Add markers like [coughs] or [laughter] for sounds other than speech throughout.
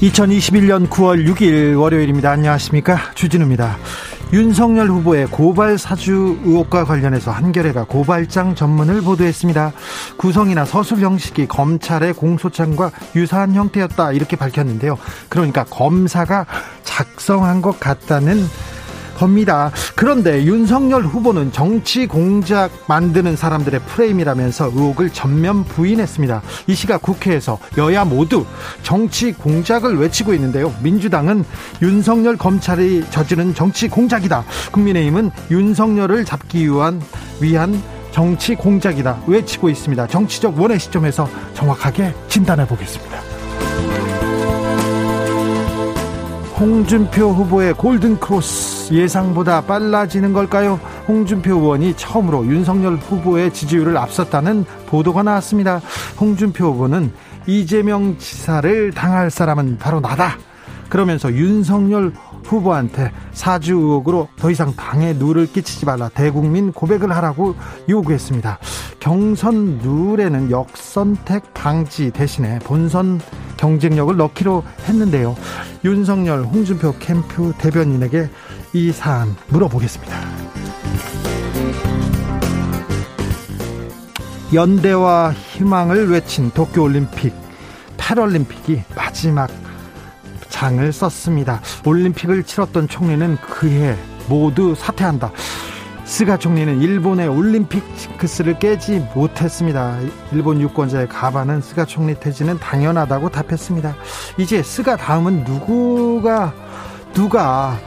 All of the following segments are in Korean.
2021년 9월 6일 월요일입니다. 안녕하십니까. 주진우입니다. 윤석열 후보의 고발 사주 의혹과 관련해서 한겨레가 고발장 전문을 보도했습니다. 구성이나 서술 형식이 검찰의 공소장과 유사한 형태였다 이렇게 밝혔는데요. 그러니까 검사가 작성한 것 같다는 겁니다. 그런데 윤석열 후보는 정치 공작 만드는 사람들의 프레임이라면서 의혹을 전면 부인했습니다. 이 시각 국회에서 여야 모두 정치 공작을 외치고 있는데요. 민주당은 윤석열 검찰이 저지른 정치 공작이다. 국민의힘은 윤석열을 잡기 위한 위한 정치 공작이다 외치고 있습니다. 정치적 원의 시점에서 정확하게 진단해 보겠습니다. 홍준표 후보의 골든크로스 예상보다 빨라지는 걸까요? 홍준표 의원이 처음으로 윤석열 후보의 지지율을 앞섰다는 보도가 나왔습니다. 홍준표 후보는 이재명 지사를 당할 사람은 바로 나다. 그러면서 윤석열 후보한테 사주 의혹으로 더 이상 당에 누를 끼치지 말라 대국민 고백을 하라고 요구했습니다. 경선 룰에는 역선택 방지 대신에 본선 경쟁력을 넣기로 했는데요. 윤석열 홍준표 캠프 대변인에게 이 사안 물어보겠습니다. 연대와 희망을 외친 도쿄올림픽, 패럴림픽이 마지막 장을 썼습니다. 올림픽을 치렀던 총리는 그해 모두 사퇴한다. 스가 총리는 일본의 올림픽 징크스를 깨지 못했습니다. 일본 유권자의 과반은 스가 총리 퇴진은 당연하다고 답했습니다. 이제 스가 다음은 누구가 누가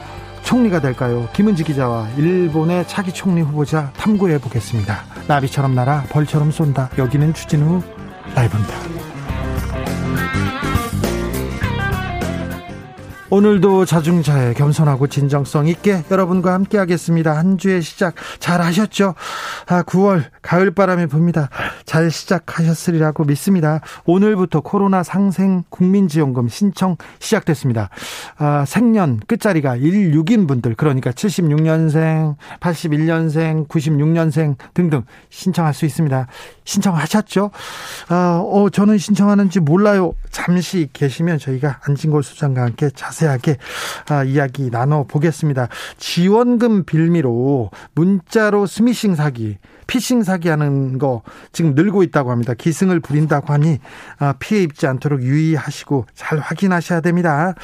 총리가 될까요? 김은지 기자와 일본의 차기 총리 후보자 탐구해 보겠습니다. 나비처럼 날아 벌처럼 쏜다. 여기는 주진우 라이브입니다. 오늘도 자중자애 겸손하고 진정성 있게 여러분과 함께 하겠습니다. 한 주의 시작 잘 하셨죠? 아, 9월 가을바람이 붑니다. 잘 시작하셨으리라고 믿습니다. 오늘부터 코로나 상생 국민지원금 신청 시작됐습니다. 아, 생년 끝자리가 16인 분들 그러니까 76년생, 81년생, 96년생 등등 신청할 수 있습니다. 신청하셨죠? 아, 어, 저는 신청하는지 몰라요. 잠시 계시면 저희가 안진골 수장과 함께 자세하게 아, 이야기 나눠 보겠습니다. 지원금 빌미로 문자로 스미싱 사기, 피싱 사기하는 거 지금 늘고 있다고 합니다. 기승을 부린다고 하니 아, 피해 입지 않도록 유의하시고 잘 확인하셔야 됩니다.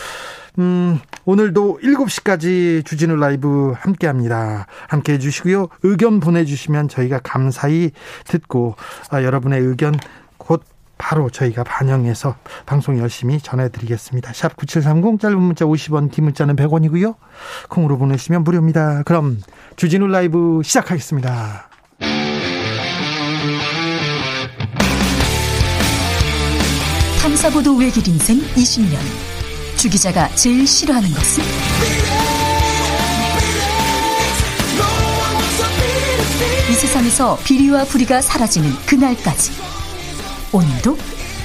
음, 오늘도 7시까지 주진우 라이브 함께 합니다. 함께 해주시고요. 의견 보내주시면 저희가 감사히 듣고 아, 여러분의 의견 곧 바로 저희가 반영해서 방송 열심히 전해드리겠습니다. 샵 9730 짧은 문자 50원 긴 문자는 100원이고요. 콩으로 보내시면 무료입니다. 그럼 주진우 라이브 시작하겠습니다. 탐사보도 외길 인생 20년 주 기자가 제일 싫어하는 것은? 이 세상에서 비리와 부리가 사라지는 그날까지 오늘도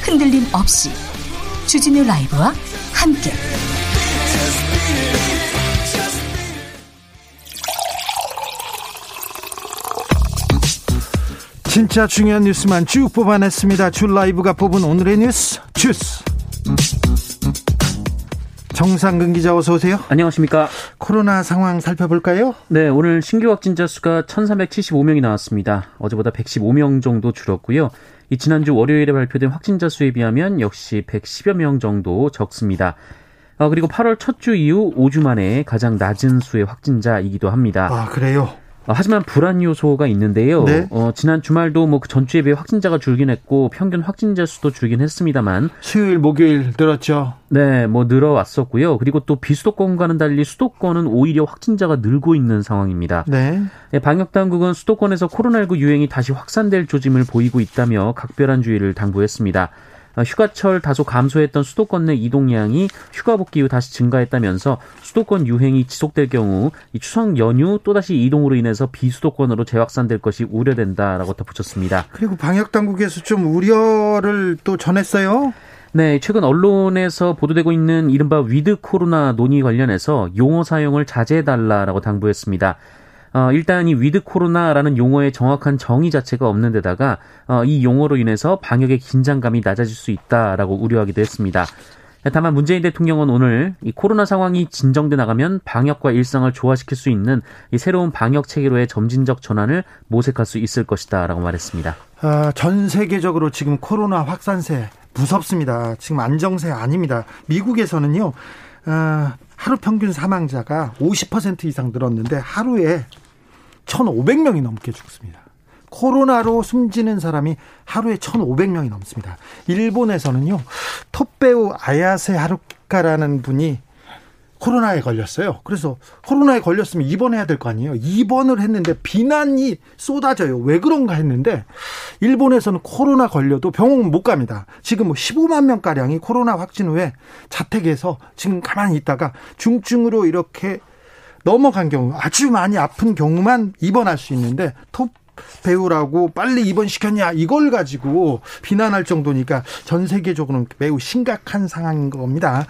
흔들림 없이 주진우 라이브와 함께 진짜 중요한 뉴스만 쭉 뽑아냈습니다. 줄 라이브가 뽑은 오늘의 뉴스 주스. 정상근 기자 어서 오세요. 안녕하십니까. 코로나 상황 살펴볼까요? 네, 오늘 신규 확진자 수가 1375명이 나왔습니다. 어제보다 115명 정도 줄었고요. 이 지난주 월요일에 발표된 확진자 수에 비하면 역시 110여 명 정도 적습니다. 아, 그리고 8월 첫 주 이후 5주 만에 가장 낮은 수의 확진자이기도 합니다. 아, 그래요? 어, 하지만 불안 요소가 있는데요. 네. 어, 지난 주말도 뭐 그 전주에 비해 확진자가 줄긴 했고 평균 확진자 수도 줄긴 했습니다만 수요일, 목요일 늘었죠. 네, 뭐 늘어왔었고요. 그리고 또 비수도권과는 달리 수도권은 오히려 확진자가 늘고 있는 상황입니다. 네. 네, 방역 당국은 수도권에서 코로나19 유행이 다시 확산될 조짐을 보이고 있다며 각별한 주의를 당부했습니다. 어, 휴가철 다소 감소했던 수도권 내 이동량이 휴가 복귀 후 다시 증가했다면서 수도권 유행이 지속될 경우 이 추석 연휴 또다시 이동으로 인해서 비수도권으로 재확산될 것이 우려된다라고 덧붙였습니다. 그리고 방역 당국에서 좀 우려를 또 전했어요. 네, 최근 언론에서 보도되고 있는 이른바 with 코로나 논의 관련해서 용어 사용을 자제해달라라고 당부했습니다. 어, 일단 이 with 코로나라는 용어의 정확한 정의 자체가 없는 데다가 어, 이 용어로 인해서 방역의 긴장감이 낮아질 수 있다라고 우려하기도 했습니다. 다만 문재인 대통령은 오늘 이 코로나 상황이 진정돼 나가면 방역과 일상을 조화시킬 수 있는 이 새로운 방역 체계로의 점진적 전환을 모색할 수 있을 것이다라고 말했습니다. 아, 전 세계적으로 지금 코로나 확산세 무섭습니다. 지금 안정세 아닙니다. 미국에서는요, 아, 하루 평균 사망자가 50% 이상 늘었는데 하루에 1,500명이 넘게 죽습니다. 코로나로 숨지는 사람이 하루에 1,500명이 넘습니다. 일본에서는요, 톱배우 아야세 하루카라는 분이 코로나에 걸렸어요. 그래서 코로나에 걸렸으면 입원해야 될 거 아니에요. 입원을 했는데 비난이 쏟아져요. 왜 그런가 했는데 일본에서는 코로나 걸려도 병원 못 갑니다. 지금 뭐 15만 명 가량이 코로나 확진 후에 자택에서 지금 가만히 있다가 중증으로 이렇게 넘어간 경우 아주 많이 아픈 경우만 입원할 수 있는데 톱 배우라고 빨리 입원시켰냐 이걸 가지고 비난할 정도니까 전 세계적으로는 매우 심각한 상황인 겁니다.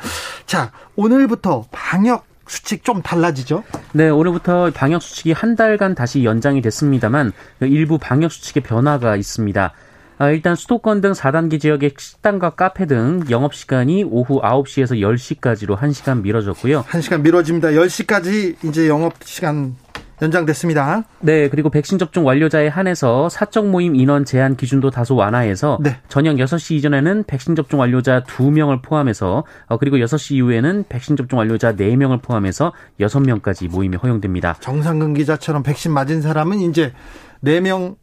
자 오늘부터 방역 수칙 좀 달라지죠? 네, 오늘부터 방역 수칙이 한 달간 다시 연장이 됐습니다만 일부 방역 수칙의 변화가 있습니다. 아, 일단 수도권 등 4단계 지역의 식당과 카페 등 영업시간이 오후 9시에서 10시까지로 1시간 미뤄졌고요. 1시간 미뤄집니다. 10시까지 이제 영업시간 연장됐습니다. 네, 그리고 백신 접종 완료자에 한해서 사적 모임 인원 제한 기준도 다소 완화해서 네. 저녁 6시 이전에는 백신 접종 완료자 2명을 포함해서 어, 그리고 6시 이후에는 백신 접종 완료자 4명을 포함해서 6명까지 모임이 허용됩니다. 정상근 기자처럼 백신 맞은 사람은 이제 4명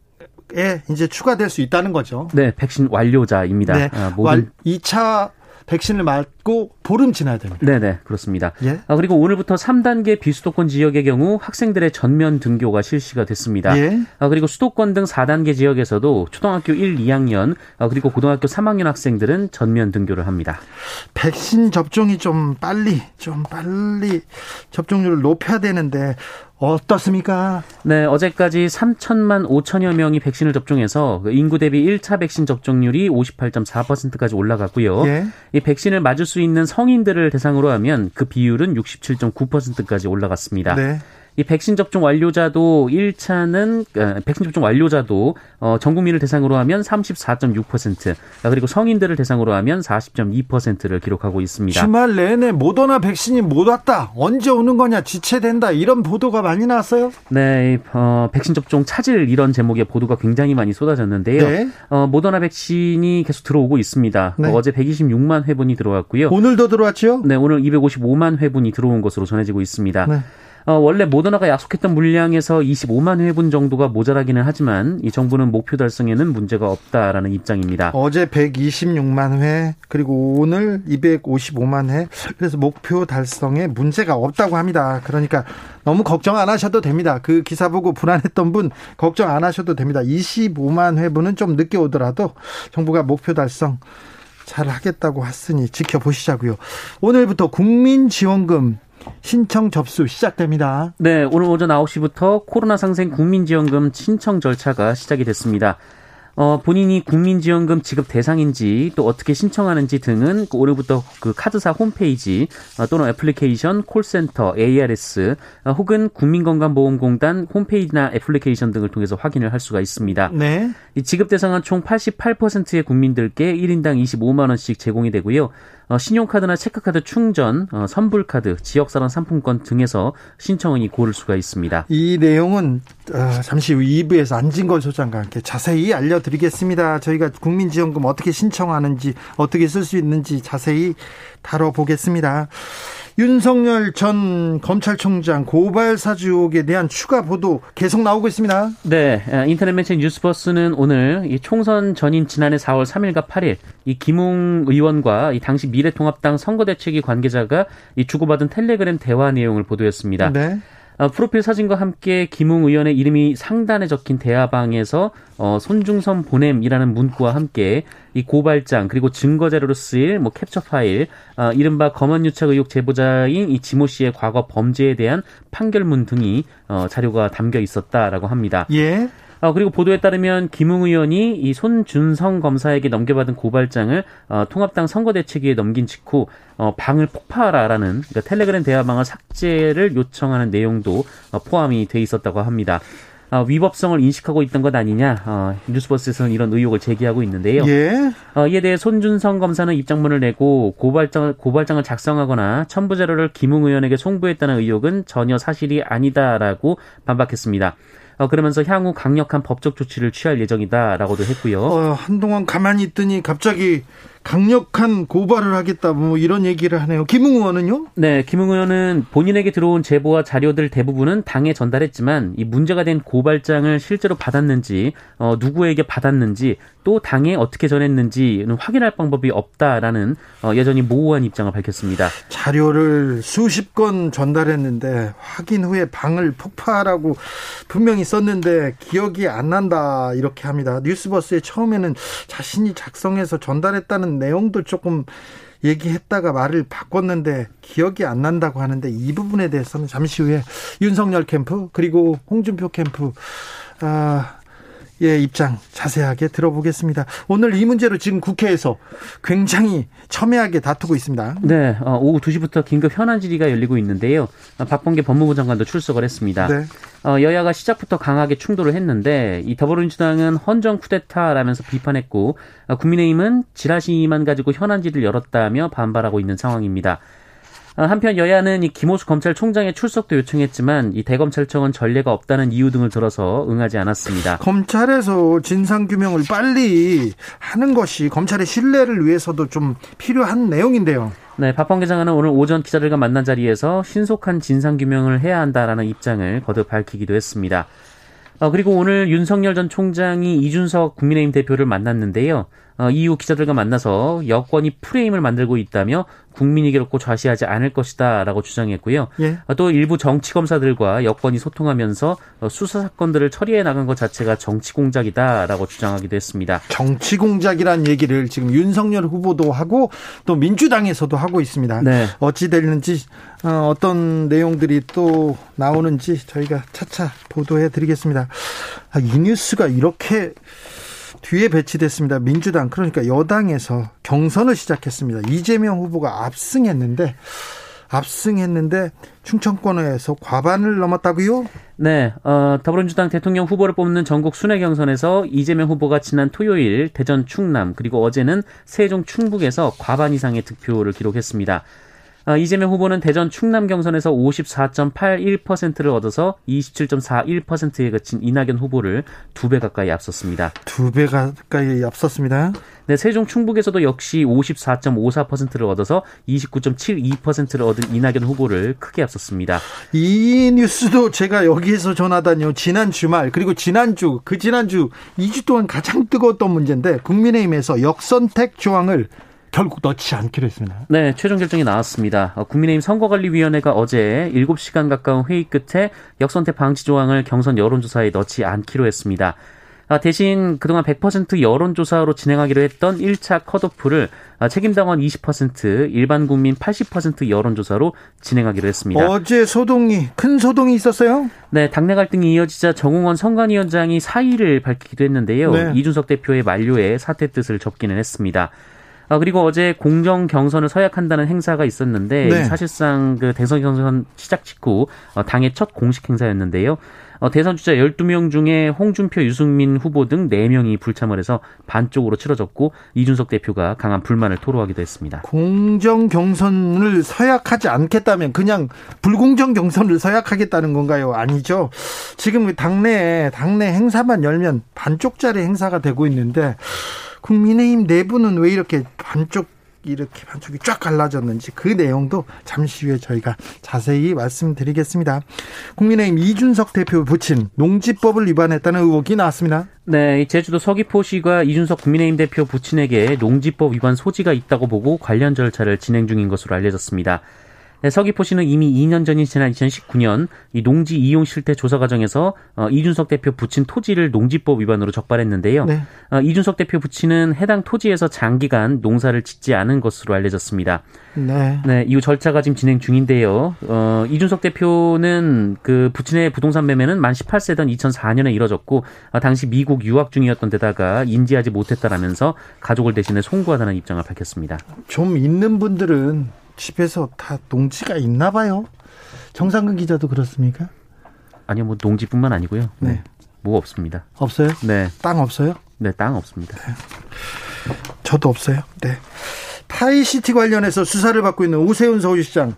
에 이제 추가될 수 있다는 거죠. 네, 백신 완료자입니다. 네. 아, 모든 2차 백신을 맞 고 보름 지나야 됩니다. 네네 그렇습니다. 예. 아, 그리고 오늘부터 3단계 비수도권 지역의 경우 학생들의 전면 등교가 실시가 됐습니다. 예. 아, 그리고 수도권 등 4단계 지역에서도 초등학교 1, 2학년 아, 그리고 고등학교 3학년 학생들은 전면 등교를 합니다. 백신 접종이 좀 빨리 좀 빨리 접종률을 높여야 되는데 어떻습니까? 네, 어제까지 3천만 5천여 명이 백신을 접종해서 그 인구 대비 1차 백신 접종률이 58.4%까지 올라갔고요. 예. 이 백신을 맞을 수 있는 성인들을 대상으로 하면 그 비율은 67.9%까지 올라갔습니다. 네. 이 백신 접종 완료자도 1차는 어, 백신 접종 완료자도 어, 전 국민을 대상으로 하면 34.6% 아, 그리고 성인들을 대상으로 하면 40.2%를 기록하고 있습니다. 주말 내내 모더나 백신이 못 왔다. 언제 오는 거냐? 지체된다. 이런 보도가 많이 나왔어요. 네, 어, 백신 접종 차질 이런 제목의 보도가 굉장히 많이 쏟아졌는데요. 네. 어, 모더나 백신이 계속 들어오고 있습니다. 네. 어, 어제 126만 회분이 들어왔고요. 오늘도 들어왔죠? 네, 오늘 255만 회분이 들어온 것으로 전해지고 있습니다. 네. 어, 원래 모더나가 약속했던 물량에서 25만 회분 정도가 모자라기는 하지만 이 정부는 목표 달성에는 문제가 없다라는 입장입니다. 어제 126만 회, 그리고 오늘 255만 회. 그래서 목표 달성에 문제가 없다고 합니다. 그러니까 너무 걱정 안 하셔도 됩니다. 그 기사 보고 불안했던 분 걱정 안 하셔도 됩니다. 25만 회분은 좀 늦게 오더라도 정부가 목표 달성 잘 하겠다고 했으니 지켜보시자고요. 오늘부터 국민지원금 신청 접수 시작됩니다. 네, 오늘 오전 9시부터 코로나 상생 국민지원금 신청 절차가 시작이 됐습니다. 어, 본인이 국민지원금 지급 대상인지 또 어떻게 신청하는지 등은 오늘부터 그 카드사 홈페이지 어, 또는 애플리케이션, 콜센터, ARS 어, 혹은 국민건강보험공단 홈페이지나 애플리케이션 등을 통해서 확인을 할 수가 있습니다. 네. 이 지급 대상은 총 88%의 국민들께 1인당 25만 원씩 제공이 되고요. 어, 신용카드나 체크카드 충전, 어, 선불카드, 지역사랑 상품권 등에서 신청은이 고를 수가 있습니다. 이 내용은 어, 잠시 후 2부에서 안진걸 소장과 함께 자세히 알려드리겠습니다. 저희가 국민지원금 어떻게 신청하는지 어떻게 쓸 수 있는지 자세히 다뤄보겠습니다. 윤석열 전 검찰총장 고발 사주 의혹에 대한 추가 보도 계속 나오고 있습니다. 네, 아, 인터넷 매체 뉴스버스는 오늘 이 총선 전인 지난해 4월 3일과 8일 이 김웅 의원과 이 당시 미래통합당 선거대책위 관계자가 이 주고받은 텔레그램 대화 내용을 보도했습니다. 네. 어, 프로필 사진과 함께 김웅 의원의 이름이 상단에 적힌 대화방에서 어, 손중선 보냄이라는 문구와 함께 이 고발장 그리고 증거 자료로 쓰일 뭐 캡처 파일, 어, 이른바 검언유착 의혹 제보자인 이 지모 씨의 과거 범죄에 대한 판결문 등이 어, 자료가 담겨 있었다라고 합니다. 예. 어, 그리고 보도에 따르면 김웅 의원이 이 손준성 검사에게 넘겨받은 고발장을 어, 통합당 선거대책위에 넘긴 직후 어, 방을 폭파하라라는 그러니까 텔레그램 대화방을 삭제를 요청하는 내용도 어, 포함이 돼 있었다고 합니다. 어, 위법성을 인식하고 있던 것 아니냐 어, 뉴스버스에서는 이런 의혹을 제기하고 있는데요. 예. 어, 이에 대해 손준성 검사는 입장문을 내고 고발장 고발장을 작성하거나 첨부 자료를 김웅 의원에게 송부했다는 의혹은 전혀 사실이 아니다라고 반박했습니다. 어, 그러면서 향후 강력한 법적 조치를 취할 예정이다라고도 했고요. 어, 한동안 가만히 있더니 갑자기 강력한 고발을 하겠다 뭐 이런 얘기를 하네요. 김웅 의원은요? 네, 김웅 의원은 본인에게 들어온 제보와 자료들 대부분은 당에 전달했지만 이 문제가 된 고발장을 실제로 받았는지 어, 누구에게 받았는지 또 당에 어떻게 전했는지는 확인할 방법이 없다라는 어, 여전히 모호한 입장을 밝혔습니다. 자료를 수십 건 전달했는데 확인 후에 방을 폭파하라고 분명히 썼는데 기억이 안 난다 이렇게 합니다. 뉴스버스에 처음에는 자신이 작성해서 전달했다는 내용도 조금 얘기했다가 말을 바꿨는데 기억이 안 난다고 하는데 이 부분에 대해서는 잠시 후에 윤석열 캠프 그리고 홍준표 캠프 아, 예, 입장 자세하게 들어보겠습니다. 오늘 이 문제로 지금 국회에서 굉장히 첨예하게 다투고 있습니다. 네, 어, 오후 2시부터 긴급 현안 질의가 열리고 있는데요. 어, 박범계 법무부 장관도 출석을 했습니다. 네. 어, 여야가 시작부터 강하게 충돌을 했는데 이 더불어민주당은 헌정 쿠데타라면서 비판했고 어, 국민의힘은 지라시만 가지고 현안 질의를 열었다며 반발하고 있는 상황입니다. 어, 한편 여야는 이 김호수 검찰총장의 출석도 요청했지만 이 대검찰청은 전례가 없다는 이유 등을 들어서 응하지 않았습니다. 검찰에서 진상 규명을 빨리 하는 것이 검찰의 신뢰를 위해서도 좀 필요한 내용인데요. 네, 박범계 장관은 오늘 오전 기자들과 만난 자리에서 신속한 진상 규명을 해야 한다라는 입장을 거듭 밝히기도 했습니다. 어, 그리고 오늘 윤석열 전 총장이 이준석 국민의힘 대표를 만났는데요. 어, 이후 기자들과 만나서 여권이 프레임을 만들고 있다며 국민이 결코 좌시하지 않을 것이다라고 주장했고요. 예. 어, 또 일부 정치 검사들과 여권이 소통하면서 어, 수사 사건들을 처리해 나간 것 자체가 정치 공작이다라고 주장하기도 했습니다. 정치 공작이란 얘기를 지금 윤석열 후보도 하고 또 민주당에서도 하고 있습니다. 네. 어찌 될는지 어, 어떤 내용들이 또 나오는지 저희가 차차 보도해 드리겠습니다. 아, 이 뉴스가 이렇게 뒤에 배치됐습니다. 민주당 그러니까 여당에서 경선을 시작했습니다. 이재명 후보가 압승했는데 압승했는데 충청권에서 과반을 넘었다고요? 네, 어, 더불어민주당 대통령 후보를 뽑는 전국 순회 경선에서 이재명 후보가 지난 토요일 대전 충남 그리고 어제는 세종 충북에서 과반 이상의 득표를 기록했습니다. 아, 이재명 후보는 대전 충남 경선에서 54.81%를 얻어서 27.41%에 그친 이낙연 후보를 두 배 가까이 앞섰습니다. 두 배 가까이 앞섰습니다. 네, 세종 충북에서도 역시 54.54%를 얻어서 29.72%를 얻은 이낙연 후보를 크게 앞섰습니다. 이 뉴스도 제가 여기에서 전하다니요. 지난 주말 그리고 지난주 그 지난주 2주 동안 가장 뜨거웠던 문제인데 국민의힘에서 역선택 조항을 결국 넣지 않기로 했습니다. 네, 최종 결정이 나왔습니다. 어, 국민의힘 선거관리위원회가 어제 7시간 가까운 회의 끝에 역선택 방지 조항을 경선 여론조사에 넣지 않기로 했습니다. 아, 대신 그동안 100% 여론조사로 진행하기로 했던 1차 컷오프를 아, 책임당원 20%, 일반 국민 80% 여론조사로 진행하기로 했습니다. 어제 소동이, 큰 소동이 있었어요? 네, 당내 갈등이 이어지자 정웅원 선관위원장이 사의를 밝히기도 했는데요. 네. 이준석 대표의 만료에 사퇴 뜻을 접기는 했습니다. 아, 그리고 어제 공정 경선을 서약한다는 행사가 있었는데 네. 사실상 그 대선 경선 시작 직후 어, 당의 첫 공식 행사였는데요. 어, 대선 주자 12명 중에 홍준표, 유승민 후보 등 4명이 불참을 해서 반쪽으로 치러졌고 이준석 대표가 강한 불만을 토로하기도 했습니다. 공정 경선을 서약하지 않겠다면 그냥 불공정 경선을 서약하겠다는 건가요? 아니죠. 지금 당내 당내 행사만 열면 반쪽짜리 행사가 되고 있는데 국민의힘 내부는 왜 이렇게 반쪽, 반쪽짜리 행사가 되고 있는지 저희가 차차 보도해 드리겠습니다. 2뉴스 도 제가 여기에서 전하다니요. 지난주 국민의힘에서 역선택 조항을 결국 넣지 않기로 했습니다. 이렇게 반쪽이 쫙 갈라졌는지 그 내용도 잠시 후에 저희가 자세히 말씀드리겠습니다. 국민의힘 이준석 대표 부친 농지법을 위반했다는 의혹이 나왔습니다. 네, 제주도 서귀포시가 이준석 국민의힘 대표 부친에게 농지법 위반 소지가 있다고 보고 관련 절차를 진행 중인 것으로 알려졌습니다. 네, 서귀포시는 이미 2년 전인 지난 2019년 이 농지 이용 실태 조사 과정에서 어, 이준석 대표 부친 토지를 농지법 위반으로 적발했는데요. 네. 어, 이준석 대표 부친은 해당 토지에서 장기간 농사를 짓지 않은 것으로 알려졌습니다. 네. 네, 이후 절차가 지금 진행 중인데요. 어, 이준석 대표는 그 부친의 부동산 매매는 만 18세던 2004년에 이뤄졌고 어, 당시 미국 유학 중이었던 데다가 인지하지 못했다라면서 가족을 대신해 송구하다는 입장을 밝혔습니다. 좀 있는 분들은 집에서 다 농지가 있나 봐요. 정상근 기자도 그렇습니까? 아니요, 뭐 농지뿐만 아니고요. 네. 네. 뭐 없습니다. 없어요? 네. 땅 없어요? 네, 땅 없습니다. 네. 저도 없어요. 네. 파이시티 관련해서 수사를 받고 있는 오세훈 서울시장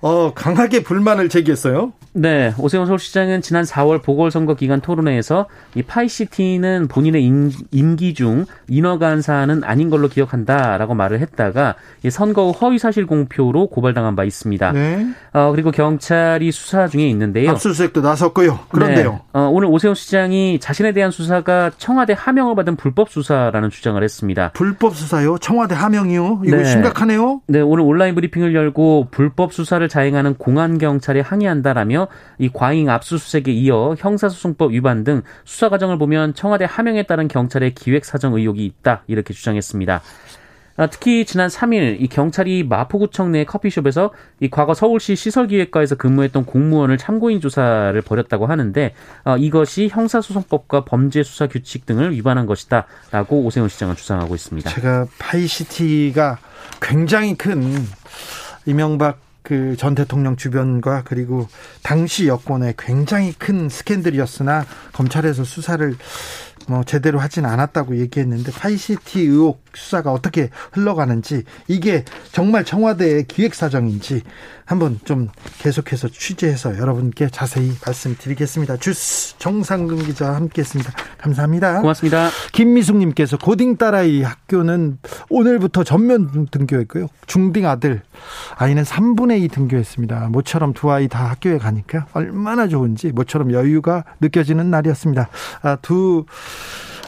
어, 강하게 불만을 제기했어요. 네, 오세훈 서울시장은 지난 4월 보궐선거 기간 토론회에서 이 파이시티는 본인의 임, 기중 인허가한 사안은 아닌 걸로 기억한다라고 말을 했다가 이 선거 후 허위 사실 공표로 고발당한 바 있습니다. 네. 어, 그리고 경찰이 수사 중에 있는데요. 압수수색도 나섰고요. 그런데요. 네, 어, 오늘 오세훈 시장이 자신에 대한 수사가 청와대 하명을 받은 불법 수사라는 주장을 했습니다. 불법 수사요? 청와대 하명이요? 이거 네. 심각하네요. 네, 오늘 온라인 브리핑을 열고 불법 수사를 자행하는 공안 경찰에 항의한다라며 이 과잉 압수수색에 이어 형사소송법 위반 등 수사 과정을 보면 청와대 하명에 따른 경찰의 기획 사정 의혹이 있다 이렇게 주장했습니다. 아, 특히 지난 3일 이 경찰이 마포구청 내 커피숍에서 이 과거 서울시 시설기획과에서 근무했던 공무원을 참고인 조사를 벌였다고 하는데 어, 이것이 형사소송법과 범죄수사 규칙 등을 위반한 것이다라고 오세훈 시장은 주장하고 있습니다. 제가 파이시티가 굉장히 큰 이명박 그 전 대통령 주변과 그리고 당시 여권에 굉장히 큰 스캔들이었으나 검찰에서 수사를 뭐 제대로 하진 않았다고 얘기했는데 파이시티 의혹 수사가 어떻게 흘러가는지 이게 정말 청와대의 기획 사정인지 한번 좀 계속해서 취재해서 여러분께 자세히 말씀드리겠습니다. 주스 정상근 기자와 함께했습니다. 감사합니다. 고맙습니다. 김미숙님께서 고딩 딸아이 학교는 오늘부터 전면 등교했고요. 중딩 아들 아이는 3분의 2 등교했습니다. 모처럼 두 아이 다 학교에 가니까 얼마나 좋은지 모처럼 여유가 느껴지는 날이었습니다. 아, 두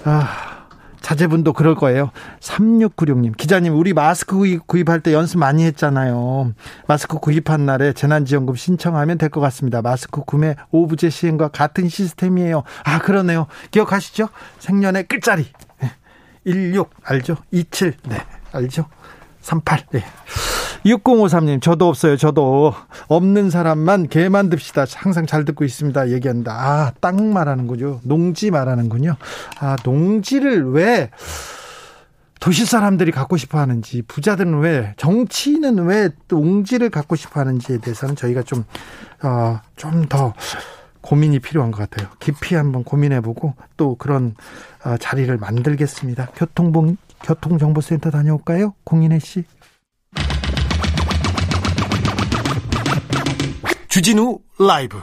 아, 자제분도 그럴 거예요. 3696님, 기자님, 우리 마스크 구입, 할때 연습 많이 했잖아요. 마스크 구입한 날에 재난지원금 신청하면 될 것 같습니다. 마스크 구매 오부제 시행과 같은 시스템이에요. 아, 그러네요. 기억하시죠? 생년의 끝자리. 16, 알죠? 27, 네, 알죠? 38, 네. 6053님, 저도 없어요. 저도 없는 사람만 개 만듭시다. 항상 잘 듣고 있습니다. 얘기한다. 아, 땅 말하는군요. 농지 말하는군요. 아, 농지를 왜 도시 사람들이 갖고 싶어 하는지, 부자들은 왜, 정치인은 왜 농지를 갖고 싶어 하는지에 대해서는 저희가 좀, 어, 좀 더 고민이 필요한 것 같아요. 깊이 한번 고민해보고 또 그런 어, 자리를 만들겠습니다. 교통봉, 교통정보센터 다녀올까요? 공인혜 씨. 주진우 라이브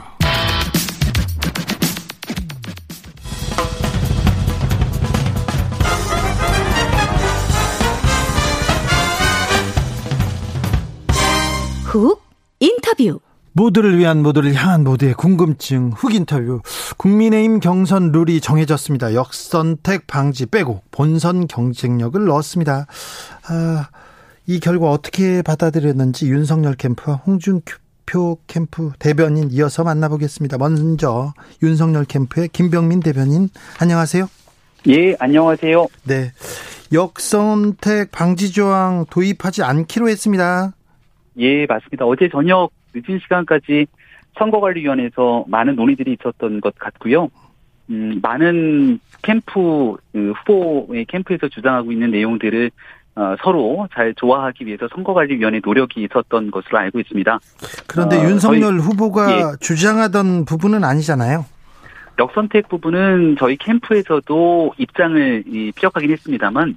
훅 인터뷰 모두를 위한 모두를 향한 모두의 궁금증 훅 인터뷰 국민의힘 경선 룰이 정해졌습니다. 역선택 방지 빼고 본선 경쟁력을 넣었습니다. 아, 이 결과 어떻게 받아들였는지 윤석열 캠프와 홍준표 표 캠프 대변인 이어서 만나보겠습니다. 먼저 윤석열 캠프의 김병민 대변인 안녕하세요. 예, 안녕하세요. 네. 역선택 방지 조항 도입하지 않기로 했습니다. 예, 맞습니다. 어제 저녁 늦은 시간까지 선거관리위원회에서 많은 논의들이 있었던 것 같고요. 음, 많은 캠프 그 후보의 캠프에서 주장하고 있는 내용들을 어, 서로 잘 조화하기 위해서 선거관리위원회 노력이 있었던 것으로 알고 있습니다. 그런데 어, 윤석열 저희, 후보가 예. 주장하던 부분은 아니잖아요. 역선택 부분은 저희 캠프에서도 입장을 피력하긴 했습니다만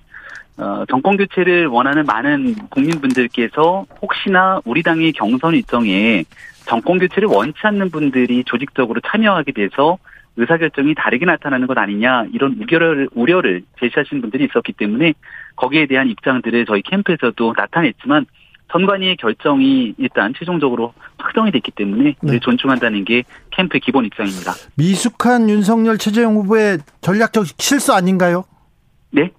어, 정권 교체를 원하는 많은 국민분들께서 혹시나 우리 당의 경선 일정에 정권 교체를 원치 않는 분들이 조직적으로 참여하게 돼서 의사결정이 다르게 나타나는 것 아니냐 이런 우려를 우려를 제시하신 분들이 있었기 때문에 거기에 대한 입장들을 저희 캠프에서도 나타냈지만 선관위의 결정이 일단 최종적으로 확정이 됐기 때문에 네. 존중한다는 게 캠프의 기본 입장입니다. 미숙한 윤석열 최재형 후보의 전략적 실수 아닌가요? 네?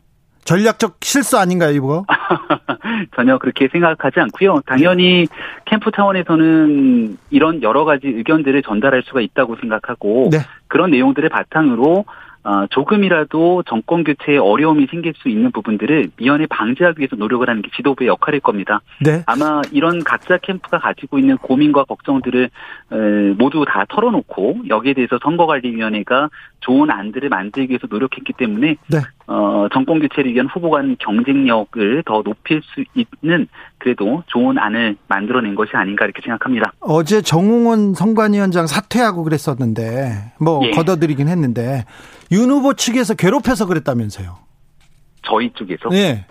전략적 실수 아닌가요, 이거? [laughs] 전혀 그렇게 생각하지 않고요. 당연히 캠프 차원에서는 이런 여러 가지 의견들을 전달할 수가 있다고 생각하고 네. 그런 내용들을 바탕으로 어, 조금이라도 정권 교체에 어려움이 생길 수 있는 부분들을 미연에 방지하기 위해서 노력을 하는 게 지도부의 역할일 겁니다. 네. 아마 이런 각자 캠프가 가지고 있는 고민과 걱정들을 에, 모두 다 털어놓고 여기에 대해서 선거관리위원회가 좋은 안들을 만들기 위해서 노력했기 때문에 네. 어, 정권 교체를 위한 후보 간 경쟁력을 더 높일 수 있는 그래도 좋은 안을 만들어낸 것이 아닌가 이렇게 생각합니다. 어제 정웅원 선관위원장 사퇴하고 그랬었는데, 뭐, 예. 걷어들이긴 했는데, 윤 후보 측에서 괴롭혀서 그랬다면서요. 저희 쪽에서 네.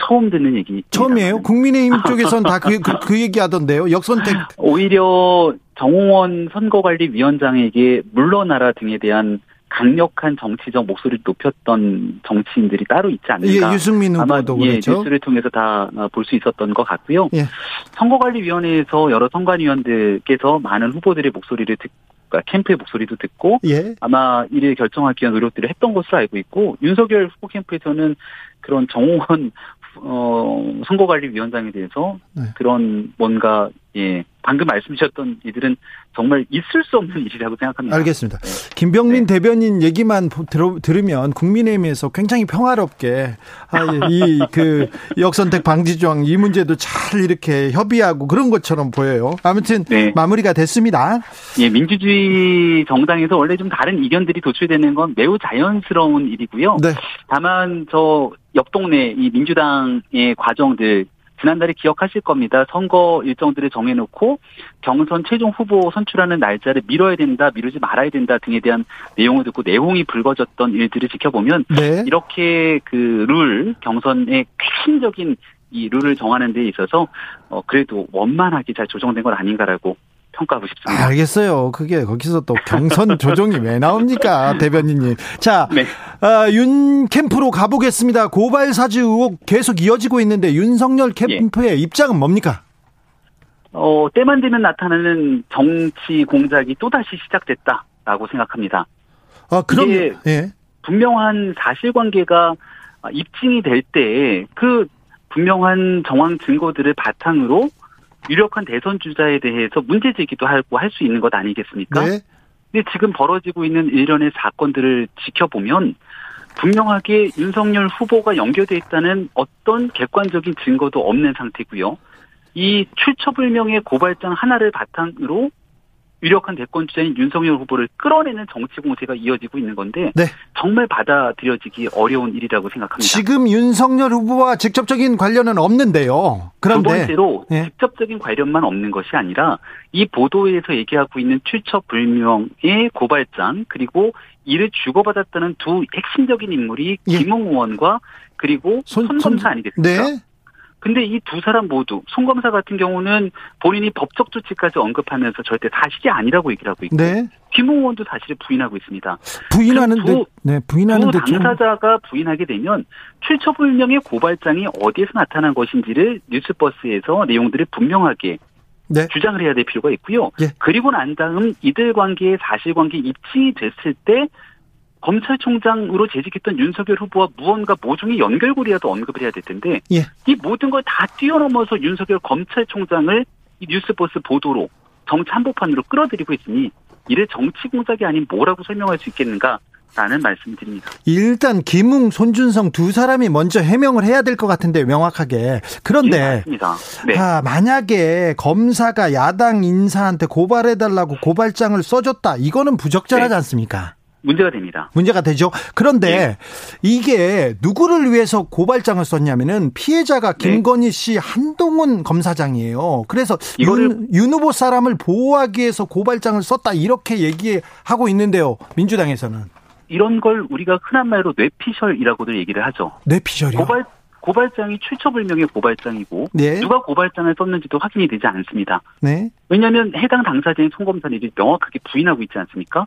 처음 듣는 얘기. 처음이에요? 국민의힘 [laughs] 쪽에서는 다 그, 그, 그 얘기 하던데요. 역선택. 오히려 정홍원 선거관리위원장에게 물러나라 등에 대한 강력한 정치적 목소리를 높였던 정치인들이 따로 있지 예, 않을까. 유승민 아마 후보도 예, 그랬죠. 뉴스를 통해서 다 볼 수 있었던 것 같고요. 예. 선거관리위원회에서 여러 선관위원들께서 많은 후보들의 목소리를 듣, 그러니까 캠프의 목소리도 듣고 예. 아마 이를 결정하기 위한 노력들을 했던 것으로 알고 있고 윤석열 후보 캠프에서는 그런 정홍원 어, 선거관리위원장에 대해서 네. 그런 뭔가 예 방금 말씀 주셨던 이들은 정말 있을 수 없는 일이라고 생각합니다. 알겠습니다. 김병민 네. 대변인 얘기만 보- 들어, 들으면 국민의힘에서 굉장히 평화롭게 아, 이그 역선택 방지 조항 이 문제도 잘 이렇게 협의하고 그런 것처럼 보여요. 아무튼 네. 마무리가 됐습니다. 예, 민주주의 정당에서 원래 좀 다른 이견들이 도출되는 건 매우 자연스러운 일이고요. 네. 다만 저 옆 동네 이 민주당의 과정들 지난달에 기억하실 겁니다. 선거 일정들을 정해놓고 경선 최종 후보 선출하는 날짜를 미뤄야 된다, 미루지 말아야 된다 등에 대한 내용을 듣고 내용이 불거졌던 일들을 지켜보면 네. 이렇게 그 룰 경선의 핵심적인 이 룰을 정하는 데 있어서 어 그래도 원만하게 잘 조정된 건 아닌가라고 평가하고 싶습니다. 알겠어요. 그게 거기서 또 경선 [laughs] 조정이 왜 나옵니까, 대변인님? 자, 네. 아, 윤 캠프로 가보겠습니다. 고발 사주 의혹 계속 이어지고 있는데 윤석열 예. 캠프의 입장은 뭡니까? 어, 때만 되면 나타나는 정치 공작이 또다시 시작됐다라고 생각합니다. 아, 그럼 예. 분명한 사실관계가 입증이 될 때 그 분명한 정황 증거들을 바탕으로 유력한 대선 주자에 대해서 문제 제기도 하고 할 수 있는 것 아니겠습니까? 네. 근데 지금 벌어지고 있는 일련의 사건들을 지켜보면 분명하게 윤석열 후보가 연결돼 있다는 어떤 객관적인 증거도 없는 상태고요. 이 출처불명의 고발장 하나를 바탕으로 유력한 대권 주자인 윤석열 후보를 끌어내는 정치 공세가 이어지고 있는 건데 네. 정말 받아들여지기 어려운 일이라고 생각합니다. 지금 윤석열 후보와 직접적인 관련은 없는데요. 두 그런데 번째로 예. 직접적인 관련만 없는 것이 아니라 이 보도에서 얘기하고 있는 출처 불명의 고발장 그리고 이를 주고받았다는 두 핵심적인 인물이 예. 김웅 의원과 그리고 손, 검사 아니겠습니까? 네. 근데 이 두 사람 모두 손 검사 같은 경우는 본인이 법적 조치까지 언급하면서 절대 사실이 아니라고 얘기를 하고 있고 네. 김웅 의원도 사실을 부인하고 있습니다. 부인하는데 두- 네, 두 부인하는데 좀 당사자가 부인하게 되면 출처불명의 고발장이 어디에서 나타난 것인지를 뉴스버스에서 내용들을 분명하게 네. 주장을 해야 될 필요가 있고요. 예. 그리고 난 다음 이들 관계의 사실관계 입증이 됐을 때 검찰총장으로 재직했던 윤석열 후보와 무언가 모종의 연결고리라도 언급을 해야 될 텐데 예. 이 모든 걸 다 뛰어넘어서 윤석열 검찰총장을 이 뉴스버스 보도로 정치 한복판으로 끌어들이고 있으니 이를 정치 공작이 아닌 뭐라고 설명할 수 있겠는가라는 말씀드립니다. 일단 김웅, 손준성 두 사람이 먼저 해명을 해야 될 것 같은데 명확하게. 예, 그런데 맞습니다. 네. 아, 만약에 검사가 야당 인사한테 고발해달라고 고발장을 써줬다. 이거는 부적절하지 네. 않습니까? 문제가 됩니다. 문제가 되죠. 그런데 예. 이게 누구를 위해서 고발장을 썼냐면은 피해자가 네. 김건희 씨 한동훈 검사장이에요. 그래서 이거를- 윤, 윤 후보 사람을 보호하기 위해서 고발장을 썼다 이렇게 얘기하고 있는데요. 민주당에서는 이런 걸 우리가 흔한 말로 뇌피셜이라고들 얘기를 하죠. 뇌피셜이요. 고발 고발장이 출처불명의 고발장이고 네. 누가 고발장을 썼는지도 확인이 되지 않습니다. 네. 왜냐하면 해당 당사자인 송검사는 명확하게 부인하고 있지 않습니까?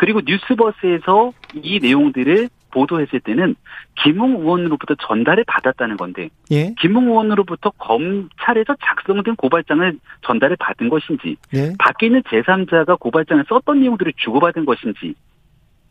그리고 뉴스버스에서 이 내용들을 보도했을 때는 김웅 의원으로부터 전달을 받았다는 건데 예. 김웅 의원으로부터 검찰에서 작성된 고발장을 전달을 받은 것인지 예. 밖에 있는 제3자가 고발장을 썼던 내용들을 주고받은 것인지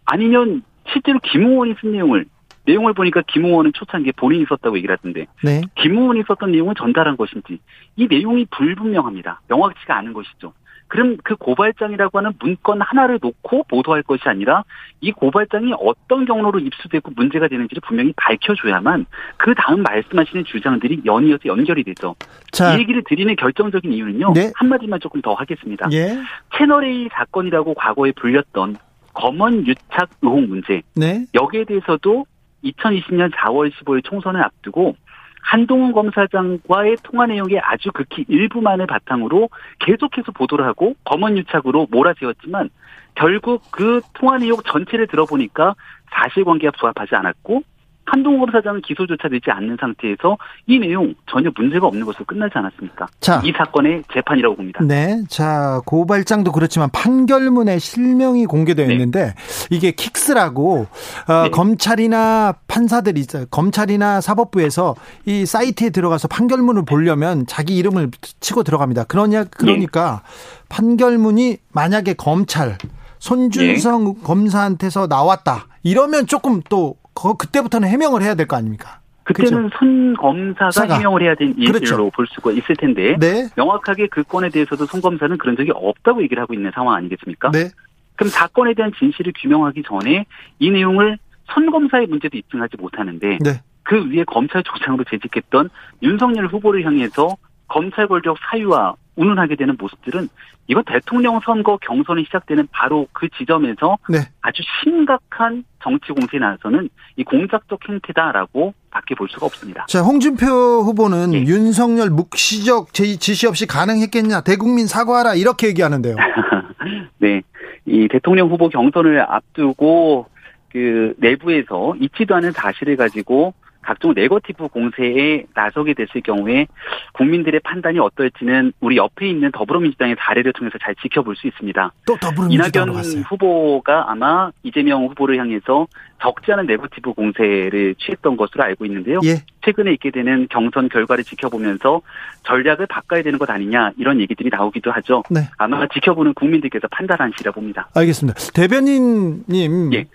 아니면 실제로 김웅 의원이 쓴 내용을 내용을 보니까 김웅 의원은 초창기에 본인이 썼다고 얘기를 하던데 네. 김웅 의원이 썼던 내용을 전달한 것인지 이 내용이 불분명합니다. 명확치가 않은 것이죠. 그럼 그 고발장이라고 하는 문건 하나를 놓고 보도할 것이 아니라 이 고발장이 어떤 경로로 입수되고 문제가 되는지를 분명히 밝혀줘야만 그 다음 말씀하시는 주장들이 연이어서 연결이 되죠. 자, 이 얘기를 드리는 결정적인 이유는요. 네. 한마디만 조금 더 하겠습니다. 예. 채널A 사건이라고 과거에 불렸던 검언 유착 의혹 문제 네. 여기에 대해서도 2020년 4월 15일 총선을 앞두고 한동훈 검사장과의 통화 내용의 아주 극히 일부만을 바탕으로 계속해서 보도를 하고 검언 유착으로 몰아세웠지만 결국 그 통화 내용 전체를 들어보니까 사실관계가 부합하지 않았고 한동훈 검사장은 기소조차 되지 않는 상태에서 이 내용 전혀 문제가 없는 것으로 끝나지 않았습니까? 자. 이 사건의 재판이라고 봅니다. 네. 자, 고발장도 그렇지만 판결문에 실명이 공개되어 네. 있는데 이게 킥스라고 어, 네. 검찰이나 판사들이. 검찰이나 사법부에서 이 사이트에 들어가서 판결문을 보려면 자기 이름을 치고 들어갑니다. 그러냐 그러니까 판결문이 만약에 검찰 손준성 네. 검사한테서 나왔다. 이러면 조금 또 거- 그때부터는 해명을 해야 될 거 아닙니까? 그때는 손 검사가 사가. 해명을 해야 되는 일로 그렇죠. 볼 수가 있을 텐데 네. 명확하게 그 건에 대해서도 손 검사는 그런 적이 없다고 얘기를 하고 있는 상황 아니겠습니까? 네. 그럼 사건에 대한 진실을 규명하기 전에 이 내용을 손 검사의 문제도 입증하지 못하는데 네. 그 위에 검찰 조장으로 재직했던 윤석열 후보를 향해서 검찰 권력 사유와 운운하게 되는 모습들은 이건 대통령 선거 경선이 시작되는 바로 그 지점에서 네. 아주 심각한 정치 공세에 나서는 이 공작적 행태다라고 밖에 볼 수가 없습니다. 자, 홍준표 후보는 예. 윤석열 묵시적 제- 지시 없이 가능했겠냐, 대국민 사과하라, 이렇게 얘기하는데요. [laughs] 네. 이 대통령 후보 경선을 앞두고 그 내부에서 있지도 않은 사실을 가지고 각종 네거티브 공세에 나서게 됐을 경우에 국민들의 판단이 어떨지는 우리 옆에 있는 더불어민주당의 사례를 통해서 잘 지켜볼 수 있습니다. 또 더불어민주당으로 이낙연. 후보가 아마 이재명 후보를 향해서 적지 않은 네거티브 공세를 취했던 것으로 알고 있는데요. 예. 최근에 있게 되는 경선 결과를 지켜보면서 전략을 바꿔야 되는 것 아니냐 이런 얘기들이 나오기도 하죠. 네. 아마 지켜보는 국민들께서 판단하시라 봅니다. 알겠습니다. 대변인님. 예.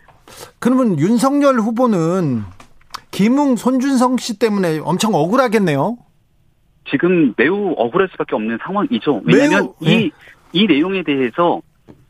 그러면 윤석열 후보는 김웅, 손준성 씨 때문에 엄청 억울하겠네요. 지금 매우 억울할 수밖에 없는 상황이죠. 왜냐하면 매우, 예. 이, 이 내용에 대해서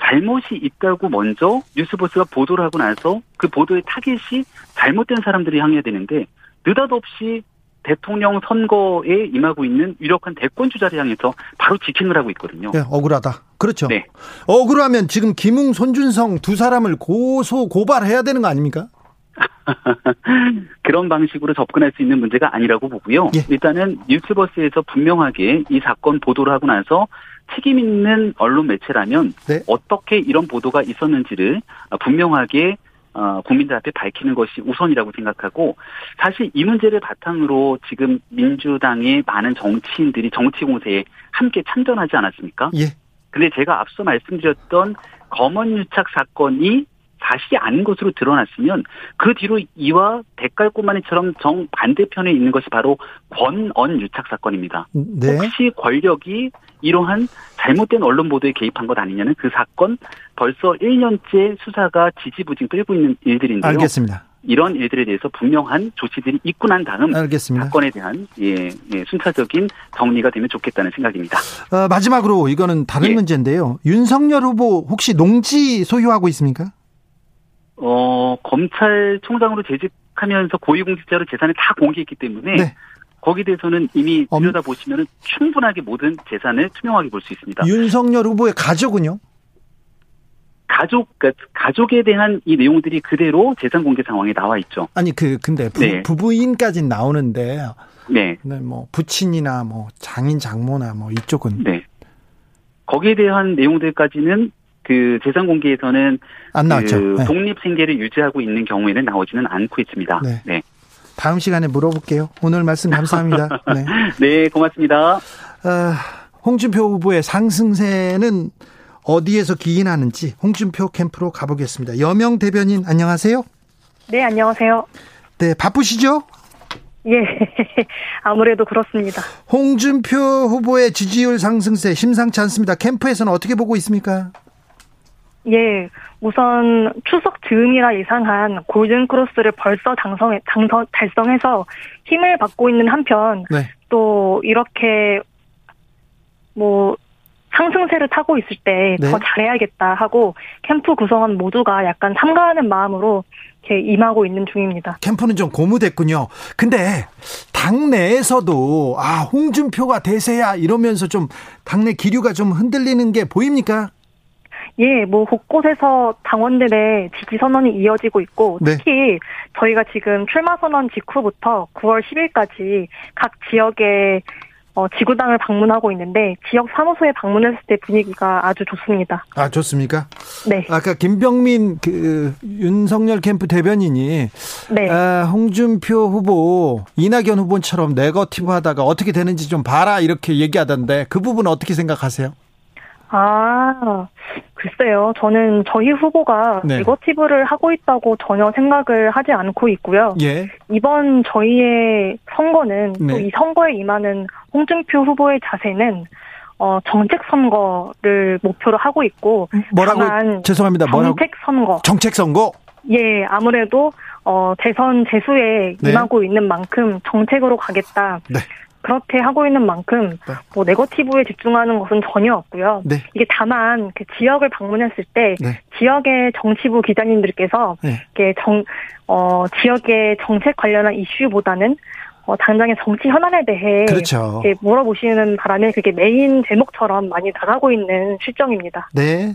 잘못이 있다고 먼저 뉴스버스가 보도를 하고 나서 그 보도의 타겟이 잘못된 사람들이 향해야 되는데 느닷없이 대통령 선거에 임하고 있는 유력한 대권 주자를 향해서 바로 직행을 하고 있거든요. 예, 억울하다. 그렇죠. 네. 억울하면 지금 김웅, 손준성 두 사람을 고소, 고발해야 되는 거 아닙니까? [laughs] 그런 방식으로 접근할 수 있는 문제가 아니라고 보고요. 예. 일단은 뉴스버스에서 분명하게 이 사건 보도를 하고 나서 책임 있는 언론 매체라면 네. 어떻게 이런 보도가 있었는지를 분명하게 어, 국민들 앞에 밝히는 것이 우선이라고 생각하고 사실 이 문제를 바탕으로 지금 민주당의 많은 정치인들이 정치 공세에 함께 참전하지 않았습니까? 예. 근데 제가 앞서 말씀드렸던 검언 유착 사건이 사실이 아닌 것으로 드러났으면 그 뒤로 이와 대깔꼬마니처럼 정 반대편에 있는 것이 바로 권언 유착 사건입니다. 네. 혹시 권력이 이러한 잘못된 언론 보도에 개입한 것 아니냐는 그 사건 벌써 1년째 수사가 지지부진 끌고 있는 일들인데요. 알겠습니다. 이런 일들에 대해서 분명한 조치들이 있고 난 다음 알겠습니다. 사건에 대한 예, 예, 순차적인 정리가 되면 좋겠다는 생각입니다. 어, 마지막으로 이거는 다른 예. 문제인데요. 윤석열 후보 혹시 농지 소유하고 있습니까? 어, 검찰총장으로 재직하면서 고위공직자로 재산을 다 공개했기 때문에 네. 거기에 대해서는 이미 엄- 들여다보시면 충분하게 모든 재산을 투명하게 볼 수 있습니다. 윤석열 후보의 가족은요? 가족, 그러니까 가족에 대한 이 내용들이 그대로 재산 공개 상황에 나와 있죠. 아니 그 근데 부, 네. 부부인까지 나오는데 네, 네, 뭐 부친이나 뭐 장인 장모나 뭐 이쪽은 네. 거기에 대한 내용들까지는 그 재산 공개에서는 안 나왔죠. 그 네. 독립 생계를 유지하고 있는 경우에는 나오지는 않고 있습니다. 네. 네. 다음 시간에 물어볼게요. 오늘 말씀 감사합니다. [laughs] 네. 네, 고맙습니다. 아, 홍준표 후보의 상승세는 어디에서 기인하는지 홍준표 캠프로 가보겠습니다. 여명 대변인 안녕하세요. 네, 안녕하세요. 네, 바쁘시죠? 예, [laughs] 아무래도 그렇습니다. 홍준표 후보의 지지율 상승세 심상치 않습니다. 캠프에서는 어떻게 보고 있습니까? 예, 우선 추석 즈음이라 예상한 골든 크로스를 벌써 당성해, 당선, 달성해서 힘을 받고 있는 한편 네. 또 이렇게 뭐 상승세를 타고 있을 때더 네. 잘해야겠다 하고 캠프 구성원 모두가 약간 삼가하는 마음으로 이렇게 임하고 있는 중입니다. 캠프는 좀 고무됐군요. 근데 당내에서도 아 홍준표가 대세야 이러면서 좀 당내 기류가 좀 흔들리는 게 보입니까? 예, 뭐 곳곳에서 당원들의 지지 선언이 이어지고 있고 네. 특히 저희가 지금 출마 선언 직후부터 9월 10일까지 각 지역의 어, 지구당을 방문하고 있는데 지역 사무소에 방문했을 때 분위기가 아주 좋습니다. 아 좋습니까? 네, 아까 김병민 그 윤석열 캠프 대변인이 네, 아, 홍준표 후보 이낙연 후보처럼 네거티브 하다가 어떻게 되는지 좀 봐라 이렇게 얘기하던데 그 부분 어떻게 생각하세요? 아 글쎄요, 저는 저희 후보가 네. 네거티브를 하고 있다고 전혀 생각을 하지 않고 있고요. 예. 이번 저희의 선거는 네. 또이 선거에 임하는 홍준표 후보의 자세는 어, 정책 선거를 목표로 하고 있고 뭐라고 죄송합니다. 뭐라고 정책 선거 정책 선거? 예 아무래도 어, 대선 재수에 네. 임하고 있는 만큼 정책으로 가겠다 네. 그렇게 하고 있는 만큼 네. 뭐 네거티브에 집중하는 것은 전혀 없고요. 네. 이게 다만 그 지역을 방문했을 때 네. 지역의 정치부 기자님들께서 네. 이렇게 정, 어, 지역의 정책 관련한 이슈보다는 어, 당장의 정치 현안에 대해 그렇죠. 이렇게 물어보시는 바람에 그게 메인 제목처럼 많이 나가고 있는 실정입니다. 네.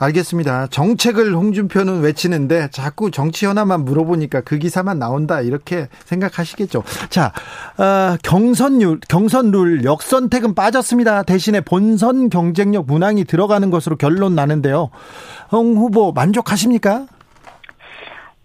알겠습니다. 정책을 홍준표는 외치는데 자꾸 정치 현안만 물어보니까 그 기사만 나온다 이렇게 생각하시겠죠. 자, 어, 경선율, 경선룰 역선택은 빠졌습니다. 대신에 본선 경쟁력 문항이 들어가는 것으로 결론 나는데요. 홍 후보 만족하십니까?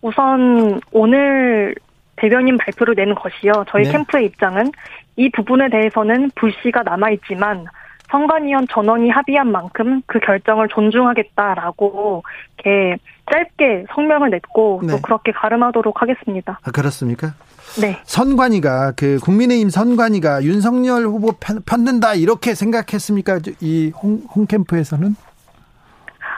우선 오늘 대변인 발표를 낸 것이요. 저희 네. 캠프의 입장은 이 부분에 대해서는 불씨가 남아 있지만 선관위원 전원이 합의한 만큼 그 결정을 존중하겠다라고 이렇게 짧게 성명을 냈고 네. 또 그렇게 가름하도록 하겠습니다. 아, 그렇습니까? 네. 선관위가 그 국민의힘 선관위가 윤석열 후보 편, 편든다 이렇게 생각했습니까? 이 홍, 홍 캠프에서는?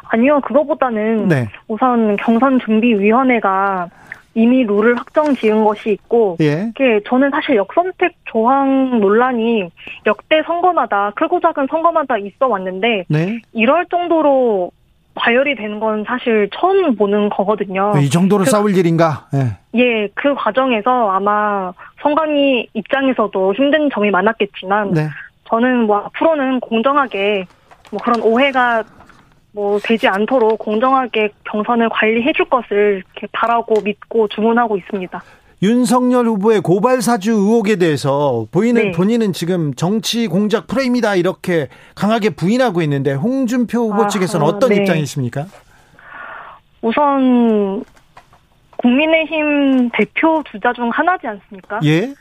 아니요, 그거보다는 네. 우선 경선준비위원회가 이미 룰을 확정 지은 것이 있고 예. 이게 저는 사실 역선택 조항 논란이 역대 선거마다 크고 작은 선거마다 있어 왔는데 네. 이럴 정도로 과열이 된건 사실 처음 보는 거거든요. 이 정도로 그- 싸울 일인가? 예. 예, 그 과정에서 아마 선관위 입장에서도 힘든 점이 많았겠지만 네. 저는 뭐 앞으로는 공정하게 뭐 그런 오해가 뭐 되지 않도록 공정하게 경선을 관리해 줄 것을 바라고 믿고 주문하고 있습니다. 윤석열 후보의 고발 사주 의혹에 대해서 보이는 네. 본인은 지금 정치 공작 프레임이다 이렇게 강하게 부인하고 있는데 홍준표 후보 아, 측에서는 어떤 네. 입장이십니까? 우선 국민의힘 대표 주자 중 하나지 않습니까? 예.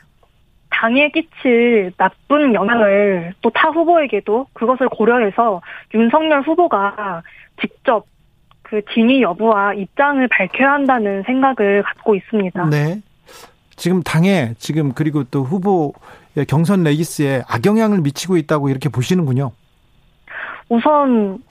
당에 끼칠 나쁜 영향을 또 타 후보에게도 그것을 고려해서 윤석열 후보가 직접 그 진위 여부와 입장을 밝혀야 한다는 생각을 갖고 있습니다. 네. 지금 당에 지금 그리고 또 후보 경선 레이스에 악영향을 미치고 있다고 이렇게 보시는군요. 우선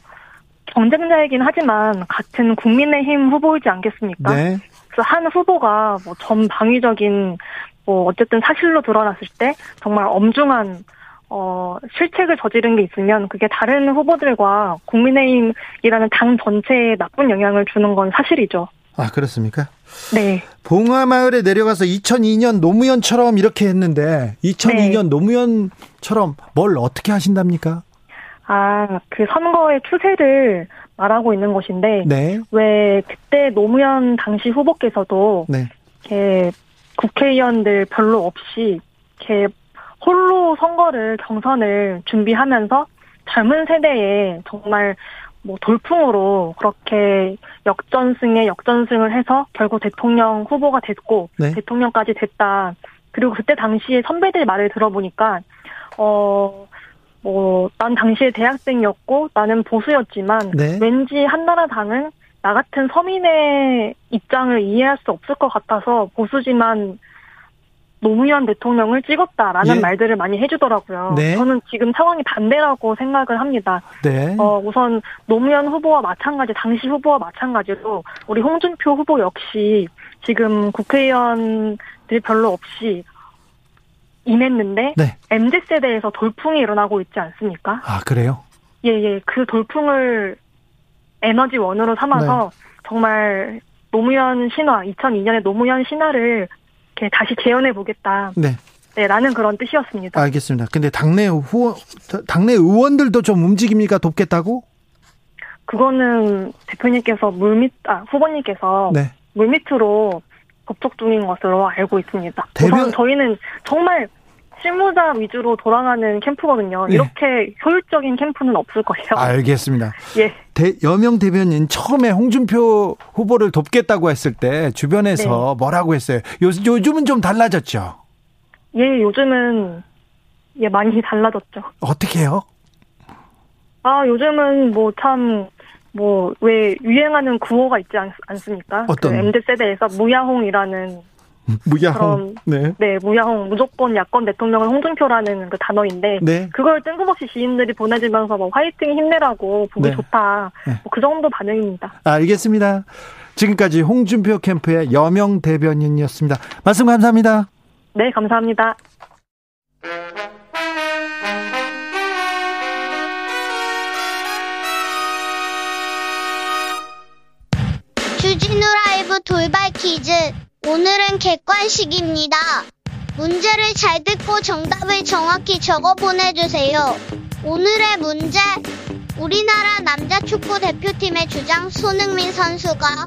경쟁자이긴 하지만 같은 국민의힘 후보이지 않겠습니까? 네. 그래서 한 후보가 뭐 전방위적인 뭐 어쨌든 사실로 드러났을 때 정말 엄중한 어 실책을 저지른 게 있으면 그게 다른 후보들과 국민의힘이라는 당 전체에 나쁜 영향을 주는 건 사실이죠. 아, 그렇습니까? 네. 봉화마을에 내려가서 2002년 노무현처럼 이렇게 했는데 2002년 네. 노무현처럼 뭘 어떻게 하신답니까? 아, 그 선거의 추세를 말하고 있는 것인데 네. 왜 그때 노무현 당시 후보께서도 네. 이렇게 국회의원들 별로 없이 이렇게 홀로 선거를 경선을 준비하면서 젊은 세대에 정말 뭐 돌풍으로 그렇게 역전승에 역전승을 해서 결국 대통령 후보가 됐고 네. 대통령까지 됐다. 그리고 그때 당시에 선배들 말을 들어보니까 어 뭐 난 당시에 대학생이었고 나는 보수였지만 네. 왠지 한나라당은 나 같은 서민의 입장을 이해할 수 없을 것 같아서 보수지만 노무현 대통령을 찍었다라는 예. 말들을 많이 해주더라고요. 네. 저는 지금 상황이 반대라고 생각을 합니다. 네. 어, 우선 노무현 후보와 마찬가지, 당시 후보와 마찬가지로 우리 홍준표 후보 역시 지금 국회의원들 별로 없이 임했는데 네. MZ 세대에서 돌풍이 일어나고 있지 않습니까? 아, 그래요? 예, 예. 그 돌풍을 에너지 원으로 삼아서 네. 정말 노무현 신화, 2002년의 노무현 신화를 이렇게 다시 재현해 보겠다. 네. 네, 라는 그런 뜻이었습니다. 알겠습니다. 근데 당내 후원, 당내 의원들도 좀 움직입니까? 돕겠다고? 그거는 대표님께서 물밑, 아, 후보님께서 네. 물밑으로 접촉 중인 것으로 알고 있습니다. 대변- 우선 저희는 정말 실무자 위주로 돌아가는 캠프거든요. 네. 이렇게 효율적인 캠프는 없을 거예요. 알겠습니다. 예. 대, 여명 대변인 처음에 홍준표 후보를 돕겠다고 했을 때 주변에서 뭐라고 했어요? 요, 요즘은 좀 달라졌죠? 예, 요즘은 예, 많이 달라졌죠. 어떻게 해요? 아, 요즘은 뭐 참, 뭐, 왜 유행하는 구호가 있지 않, 않습니까? 어떤? 그 MZ세대에서 무야홍이라는, [laughs] 무야홍. 네. 네, 무야홍, 무조건 야권 대통령은 홍준표라는 그 단어인데, 네. 그걸 뜬금없이 지인들이 보내주면서 뭐 화이팅 힘내라고 보기 네. 좋다. 네. 뭐그 정도 반응입니다. 알겠습니다. 지금까지 홍준표 캠프의 여명 대변인이었습니다. 말씀 감사합니다. 네, 감사합니다. 주진우 라이브 돌발 퀴즈. 오늘은 객관식입니다. 문제를 잘 듣고 정답을 정확히 적어 보내주세요. 오늘의 문제. 우리나라 남자 축구 대표팀의 주장 손흥민 선수가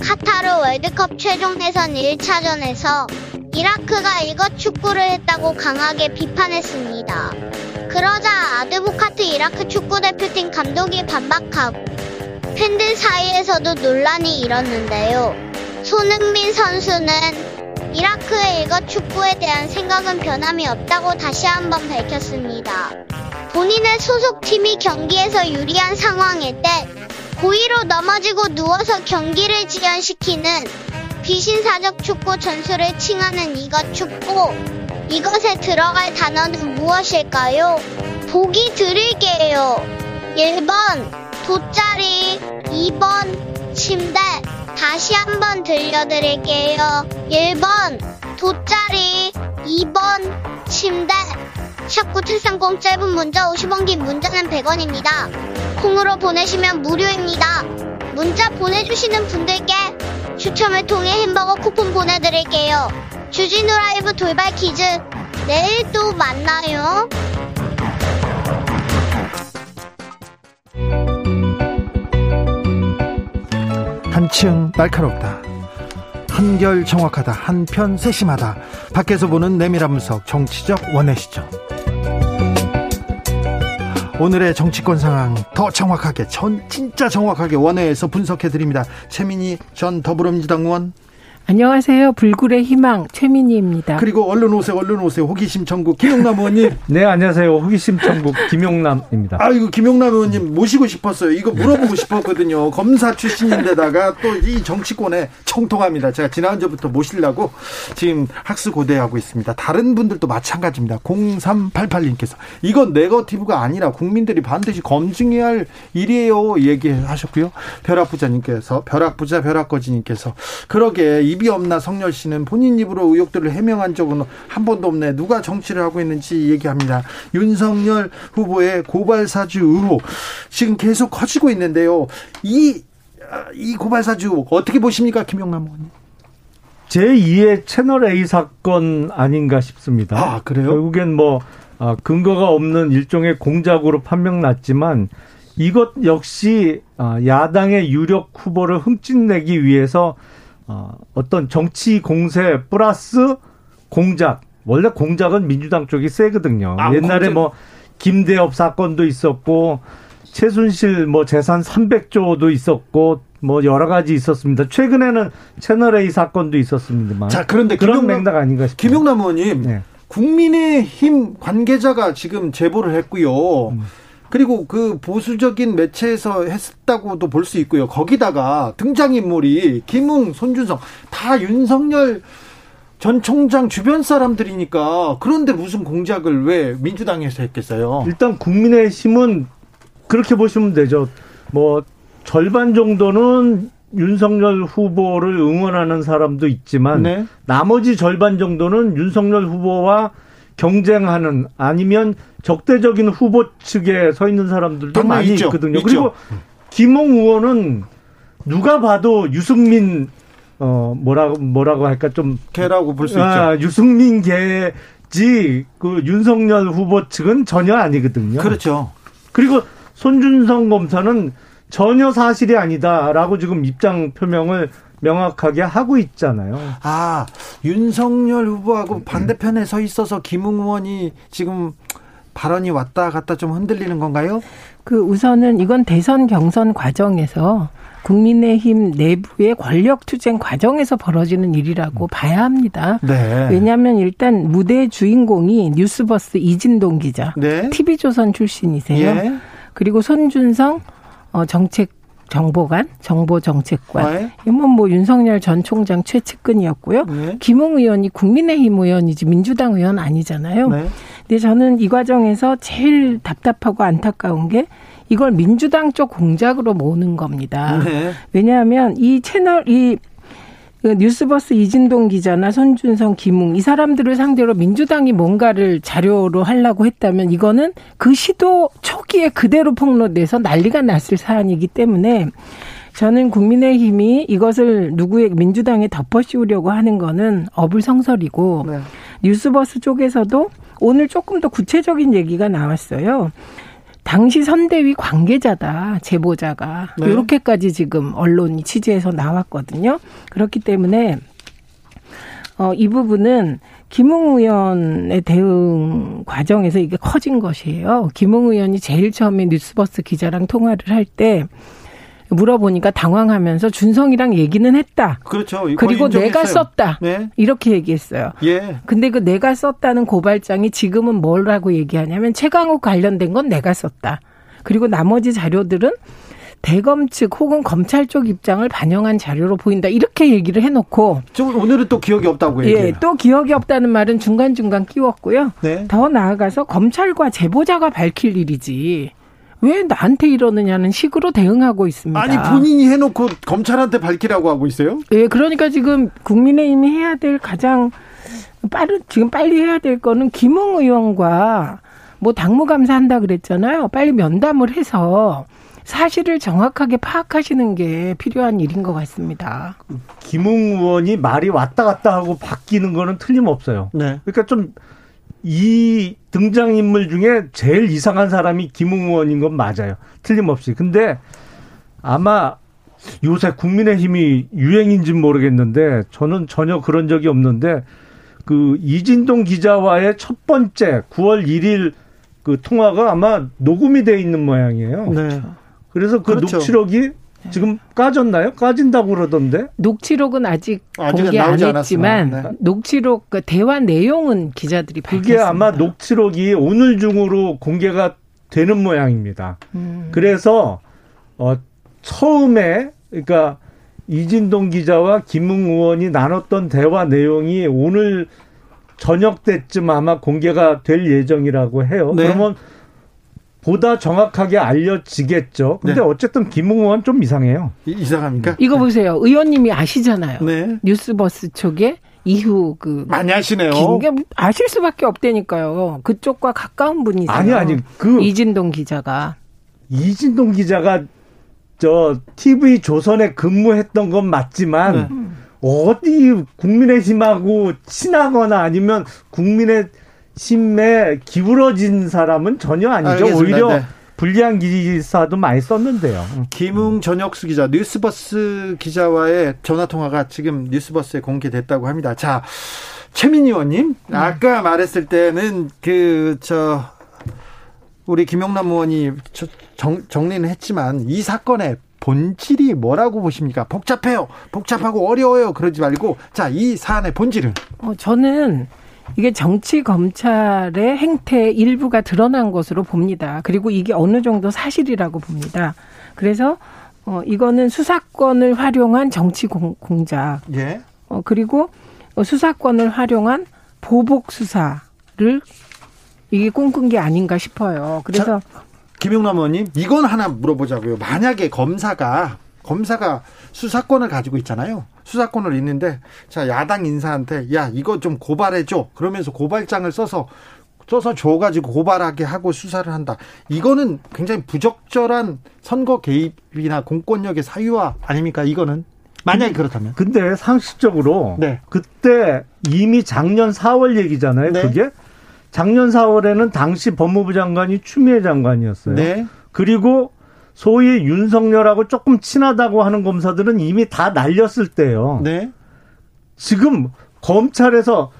카타르 월드컵 최종 예선 1차전에서 이라크가 이것 축구를 했다고 강하게 비판했습니다. 그러자 아드보카트 이라크 축구 대표팀 감독이 반박하고 팬들 사이에서도 논란이 일었는데요. 손흥민 선수는 이라크의 일거 축구에 대한 생각은 변함이 없다고 다시 한번 밝혔습니다. 본인의 소속팀이 경기에서 유리한 상황일 때 고의로 넘어지고 누워서 경기를 지연시키는 비신사적 축구 전술을 칭하는 이것 축구. 이것에 들어갈 단어는 무엇일까요? 보기 드릴게요. 1번 돗자리 2번 침대 다시 한번 들려드릴게요. 1번 돗자리. 2번 침대. 샵9730 짧은 문자 50원 긴 문자는 100원입니다. 콩으로 보내시면 무료입니다. 문자 보내주시는 분들께 추첨을 통해 햄버거 쿠폰 보내드릴게요. 주진우 라이브 돌발 퀴즈. 내일 또 만나요 한층 날카롭다. 한결 정확하다. 한편 세심하다. 밖에서 보는 내밀한 분석 정치적 원의 시점. 오늘의 정치권 상황 더 정확하게 전 진짜 정확하게 원회에서 분석해 드립니다. 최민희 전 더불어민주당 의원 안녕하세요. 불굴의 희망 최민희입니다. 그리고 언론 오세요 언론 오세요 호기심 천국 김용남 의원님 [laughs] 네, 안녕하세요. 호기심 천국 김용남입니다. 아이고 김용남 의원님 모시고 싶었어요. 이거 물어보고 싶었거든요. 검사 출신인데다가 또 이 정치권에 청통합니다. 제가 지난주부터 모시려고 지금 학수 고대하고 있습니다. 다른 분들도 마찬가지입니다. 0388님께서 이건 네거티브가 아니라 국민들이 반드시 검증해야 할 일이에요. 얘기하셨고요. 벼락부자님께서 벼락부자 벼락거지님께서 그러게 입이 없나 성열 씨는 본인 입으로 의혹들을 해명한 적은 한 번도 없네. 누가 정치를 하고 있는지 얘기합니다. 윤석열 후보의 고발 사주 의혹 지금 계속 커지고 있는데요. 이, 아, 이 고발 사주 어떻게 보십니까, 김용남 의원님? 제2의 채널 A 사건 아닌가 싶습니다. 아, 그래요? 결국엔 뭐 아, 근거가 없는 일종의 공작으로 판명 났지만 이것 역시 아, 야당의 유력 후보를 흠집내기 위해서 어, 어떤 정치 공세 플러스 공작. 원래 공작은 민주당 쪽이 세거든요. 아, 옛날에 공작. 뭐 김대엽 사건도 있었고 최순실 뭐 재산 300조도 있었고 뭐 여러 가지 있었습니다. 최근에는 채널 A 사건도 있었습니다만. 자, 그런데 그런 김용남- 맥락 아닌가 싶습니다. 김용남 의원님, 네. 국민의힘 관계자가 지금 제보를 했고요. 음. 그리고 그 보수적인 매체에서 했다고도 볼 수 있고요. 거기다가 등장인물이 김웅, 손준성 다 윤석열 전 총장 주변 사람들이니까 그런데 무슨 공작을 왜 민주당에서 했겠어요? 일단 국민의힘은 그렇게 보시면 되죠. 뭐 절반 정도는 윤석열 후보를 응원하는 사람도 있지만 네. 나머지 절반 정도는 윤석열 후보와 경쟁하는 아니면 적대적인 후보 측에 서 있는 사람들도 많이 있죠. 있거든요. 있죠. 그리고 김홍 의원은 누가 봐도 유승민 어 뭐라고 뭐라고 할까 좀 개라고 볼수 아, 있죠. 유승민 개지 그 윤석열 후보 측은 전혀 아니거든요. 그렇죠. 그리고 손준성 검사는 전혀 사실이 아니다라고 지금 입장 표명을 명확하게 하고 있잖아요. 아, 윤석열 후보하고 반대편에 서 있어서 김웅 의원이 지금 발언이 왔다 갔다 좀 흔들리는 건가요? 그 우선은 이건 대선 경선 과정에서 국민의힘 내부의 권력 투쟁 과정에서 벌어지는 일이라고 봐야 합니다. 네. 왜냐하면 일단 무대 주인공이 뉴스버스 이진동 기자, 네. TV조선 출신이세요. 예. 그리고 손준성 어, 정책 정보관, 정보정책관. 네. 이건 뭐 윤석열 전 총장 최측근이었고요. 네. 김웅 의원이 국민의힘 의원이지 민주당 의원 아니잖아요. 네. 근데 저는 이 과정에서 제일 답답하고 안타까운 게 이걸 민주당 쪽 공작으로 모으는 겁니다. 네. 왜냐하면 이 채널 이그 뉴스버스 이진동 기자나 손준성, 김웅 이 사람들을 상대로 민주당이 뭔가를 자료로 하려고 했다면 이거는 그 시도 초기에 그대로 폭로돼서 난리가 났을 사안이기 때문에 저는 국민의힘이 이것을 누구의 민주당에 덮어씌우려고 하는 거는 어불성설이고 네. 뉴스버스 쪽에서도 오늘 조금 더 구체적인 얘기가 나왔어요. 당시 선대위 관계자다 제보자가 네. 이렇게까지 지금 언론이 취재해서 나왔거든요. 그렇기 때문에 어, 이 부분은 김웅 의원의 대응 과정에서 이게 커진 것이에요. 김웅 의원이 제일 처음에 뉴스버스 기자랑 통화를 할 때 물어보니까 당황하면서 준성이랑 얘기는 했다. 그렇죠. 그리고 내가 썼다. 네. 이렇게 얘기했어요. 예. 근데 그 내가 썼다는 고발장이 지금은 뭐라고 얘기하냐면 최강욱 관련된 건 내가 썼다. 그리고 나머지 자료들은 대검 측 혹은 검찰 쪽 입장을 반영한 자료로 보인다. 이렇게 얘기를 해놓고. 좀 오늘은 또 기억이 없다고 얘기해요. 예, 또 기억이 없다는 말은 중간 중간 끼웠고요. 네. 더 나아가서 검찰과 제보자가 밝힐 일이지. 왜 나한테 이러느냐는 식으로 대응하고 있습니다. 아니 본인이 해놓고 검찰한테 밝히라고 하고 있어요? 예, 그러니까 지금 국민의힘이 해야 될 가장 빠른 지금 빨리 해야 될 거는 김웅 의원과 뭐 당무 감사 한다 그랬잖아요. 빨리 면담을 해서 사실을 정확하게 파악하시는 게 필요한 일인 것 같습니다. 김웅 의원이 말이 왔다 갔다 하고 바뀌는 거는 틀림없어요. 네. 그러니까 좀 이 등장인물 중에 제일 이상한 사람이 김웅 의원인 건 맞아요. 틀림없이. 근데 아마 요새 국민의힘이 유행인지 모르겠는데 저는 전혀 그런 적이 없는데 그 이진동 기자와의 첫 번째 9월 1일 그 통화가 아마 녹음이 돼 있는 모양이에요. 네. 그래서 그 그렇죠. 녹취록이 지금 까졌나요? 까진다고 그러던데? 녹취록은 아직 공개 안 했지만 네. 녹취록 그 대화 내용은 기자들이 밝혔습니다. 그게 아마 녹취록이 오늘 중으로 공개가 되는 모양입니다. 음. 그래서 어 처음에 그러니까 이진동 기자와 김웅 의원이 나눴던 대화 내용이 오늘 저녁 때쯤 아마 공개가 될 예정이라고 해요. 네. 그러면 보다 정확하게 알려지겠죠. 근데 네. 어쨌든 김웅 의원 좀 이상해요. 이, 상합니까 이거 보세요. 의원님이 아시잖아요. 네. 뉴스버스 쪽에 이후 그 많이 아시네요. 아실 수밖에 없다니까요. 그쪽과 가까운 분이죠. 아니 아니 그 이진동 기자가 이진동 기자가 저 TV 조선에 근무했던 건 맞지만 네. 어디 국민의힘하고 친하거나 아니면 국민의 심에 기울어진 사람은 전혀 아니죠. 알겠습니다. 오히려 네. 불리한 기사도 많이 썼는데요. 김웅 전혁수 기자, 뉴스버스 기자와의 전화 통화가 지금 뉴스버스에 공개됐다고 합니다. 자, 최민희 의원님, 음. 아까 말했을 때는 그 저 우리 김용남 의원이 정, 정리는 했지만 이 사건의 본질이 뭐라고 보십니까? 복잡해요. 복잡하고 어려워요. 그러지 말고 자, 이 사안의 본질은 어, 저는 이게 정치 검찰의 행태 일부가 드러난 것으로 봅니다. 그리고 이게 어느 정도 사실이라고 봅니다. 그래서 어 이거는 수사권을 활용한 정치 공, 공작. 예. 어 그리고 수사권을 활용한 보복 수사를 이게 꿈꾼 게 아닌가 싶어요. 그래서 자, 김용남 의원님 이건 하나 물어보자고요. 만약에 검사가 검사가 수사권을 가지고 있잖아요. 수사권을 있는데 자 야당 인사한테 야 이거 좀 고발해 줘 그러면서 고발장을 써서 써서 줘가지고 고발하게 하고 수사를 한다. 이거는 굉장히 부적절한 선거 개입이나 공권력의 사유화 아닙니까? 이거는 만약에 그렇다면. 근데 상식적으로 네. 그때 이미 작년 4월 얘기잖아요. 네. 그게 작년 4월에는 당시 법무부 장관이 추미애 장관이었어요. 네. 그리고 소위 윤석열하고 조금 친하다고 하는 검사들은 이미 다 날렸을 때요. 네. 지금 검찰에서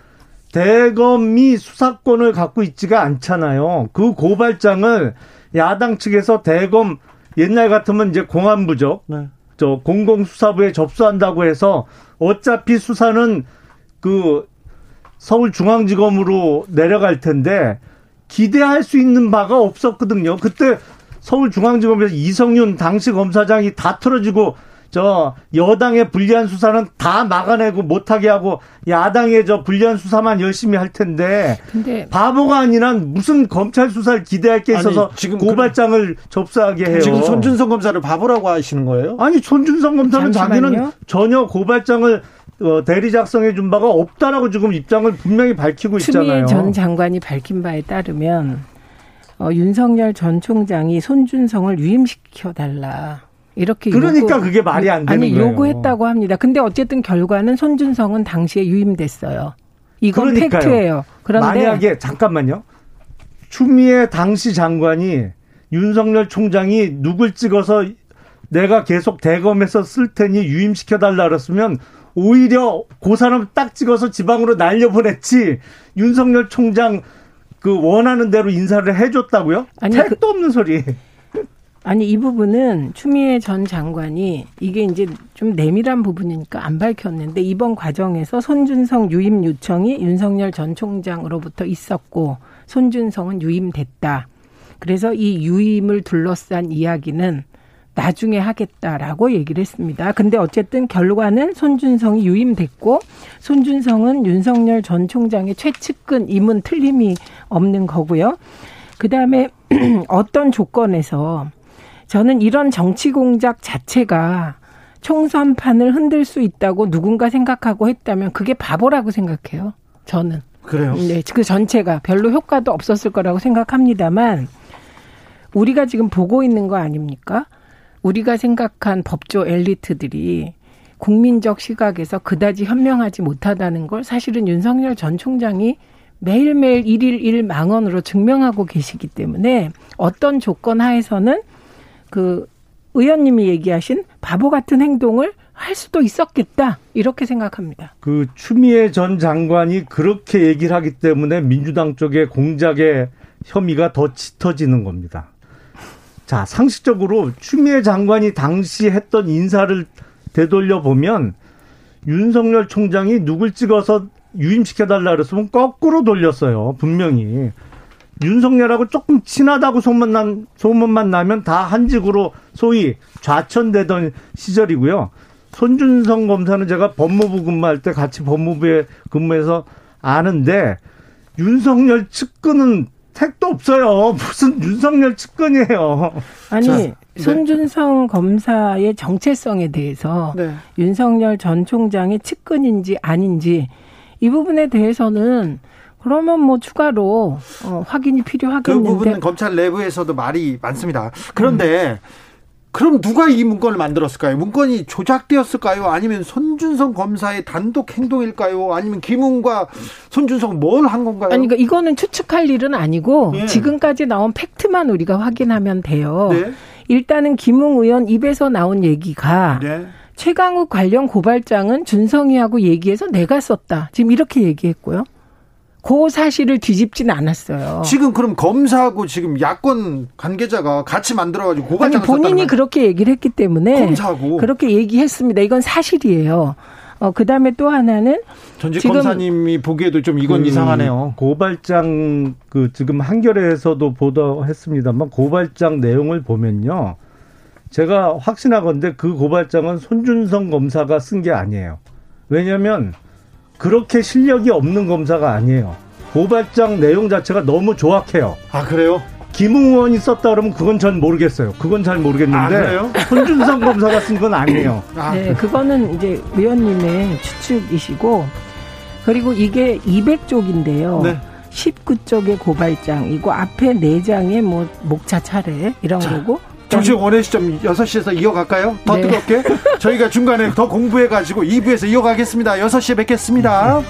대검이 수사권을 갖고 있지가 않잖아요. 그 고발장을 야당 측에서 대검 옛날 같으면 이제 공안부죠. 네. 저 공공수사부에 접수한다고 해서 어차피 수사는 그 서울중앙지검으로 내려갈 텐데 기대할 수 있는 바가 없었거든요. 그때 서울중앙지검에서 이성윤 당시 검사장이 다 틀어지고 저 여당의 불리한 수사는 다 막아내고 못하게 하고 야당의 저 불리한 수사만 열심히 할 텐데 근데 바보가 아니라 무슨 검찰 수사를 기대할 게 있어서 아니, 지금 그 고발장을 그, 접수하게 해요. 지금 손준성 검사를 바보라고 하시는 거예요? 아니 손준성 검사는 잠시만요. 자기는 전혀 고발장을 어, 대리 작성해 준 바가 없다라고 지금 입장을 분명히 밝히고 있잖아요. 추미애 전 장관이 밝힌 바에 따르면 어, 윤석열 전 총장이 손준성을 유임시켜 달라. 이렇게 그러니까 요구, 그게 말이 안 되는 아니, 거예요. 요구했다고 합니다. 근데 어쨌든 결과는 손준성은 당시에 유임됐어요. 이건 그러니까요. 팩트예요. 그런데 만약에 잠깐만요. 추미애 당시 장관이 윤석열 총장이 누굴 찍어서 내가 계속 대검에서 쓸 테니 유임시켜 달라 그랬으면 오히려 그 사람 딱 찍어서 지방으로 날려보냈지 윤석열 총장 그 원하는 대로 인사를 해줬다고요? 아니, 택도 그, 없는 소리. 아니 이 부분은 추미애 전 장관이 이게 이제 좀 내밀한 부분이니까 안 밝혔는데 이번 과정에서 손준성 유임 요청이 윤석열 전 총장으로부터 있었고 손준성은 유임됐다. 그래서 이 유임을 둘러싼 이야기는 나중에 하겠다라고 얘기를 했습니다. 근데 어쨌든 결과는 손준성이 유임됐고 손준성은 윤석열 전 총장의 최측근 임은 틀림이 없는 거고요. 그다음에 [clears throat] 어떤 조건에서 저는 이런 정치 공작 자체가 총선판을 흔들 수 있다고 누군가 생각하고 했다면 그게 바보라고 생각해요. 저는. 그래요? 네, 그 전체가 별로 효과도 없었을 거라고 생각합니다만 우리가 지금 보고 있는 거 아닙니까? 우리가 생각한 법조 엘리트들이 국민적 시각에서 그다지 현명하지 못하다는 걸 사실은 윤석열 전 총장이 매일매일 일일 일 망언으로 증명하고 계시기 때문에 어떤 조건 하에서는 그 의원님이 얘기하신 바보 같은 행동을 할 수도 있었겠다 이렇게 생각합니다. 그 추미애 전 장관이 그렇게 얘기를 하기 때문에 민주당 쪽의 공작의 혐의가 더 짙어지는 겁니다. 자 상식적으로 추미애 장관이 당시 했던 인사를 되돌려 보면 윤석열 총장이 누굴 찍어서 유임시켜달라 그랬으면 거꾸로 돌렸어요 분명히 윤석열하고 조금 친하다고 소문난 소문만 나면 다 한직으로 소위 좌천되던 시절이고요. 손준성 검사는 제가 법무부 근무할 때 같이 법무부에 근무해서 아는데 윤석열 측근은 택도 없어요. 무슨 윤석열 측근이에요. 아니 자, 네. 손준성 검사의 정체성에 대해서 네. 윤석열 전 총장의 측근인지 아닌지 이 부분에 대해서는 그러면 뭐 추가로 어, 확인이 필요하겠는데 그 부분은 검찰 내부에서도 말이 많습니다. 그런데 음. 그럼 누가 이 문건을 만들었을까요? 문건이 조작되었을까요? 아니면 손준성 검사의 단독 행동일까요? 아니면 김웅과 손준성 뭘 한 건가요? 아니, 그러니까 이거는 추측할 일은 아니고 예. 지금까지 나온 팩트만 우리가 확인하면 돼요. 네. 일단은 김웅 의원 입에서 나온 얘기가 네. 최강욱 관련 고발장은 준성이하고 얘기해서 내가 썼다. 지금 이렇게 얘기했고요. 그 사실을 뒤집지는 않았어요. 지금 그럼 검사하고 지금 야권 관계자가 같이 만들어가지고 고발장 본인이 그렇게 얘기를 했기 때문에 검사하고 그렇게 얘기했습니다. 이건 사실이에요. 어, 그 다음에 또 하나는 전직 검사님이 보기에도 좀 이건 그 이상하네요. 고발장 그 지금 한겨레에서도 보도했습니다만 고발장 내용을 보면요. 제가 확신하건데 그 고발장은 손준성 검사가 쓴 게 아니에요. 왜냐하면 그렇게 실력이 없는 검사가 아니에요. 고발장 내용 자체가 너무 조악해요. 아 그래요? 김웅원이 썼다 그러면 그건 전 모르겠어요. 그건 잘 모르겠는데 아, 손준성 검사가 쓴 건 아니에요. [coughs] 아. 네, 그거는 이제 의원님의 추측이시고 그리고 이게 200쪽인데요. 네. 19쪽의 고발장이고 앞에 4장의 뭐 목차 차례 이런 자, 거고 정치 원의 시점 6시에서 이어갈까요? 더 네. 뜨겁게 [laughs] 저희가 중간에 더 공부해가지고 2부에서 이어가겠습니다. 6시에 뵙겠습니다.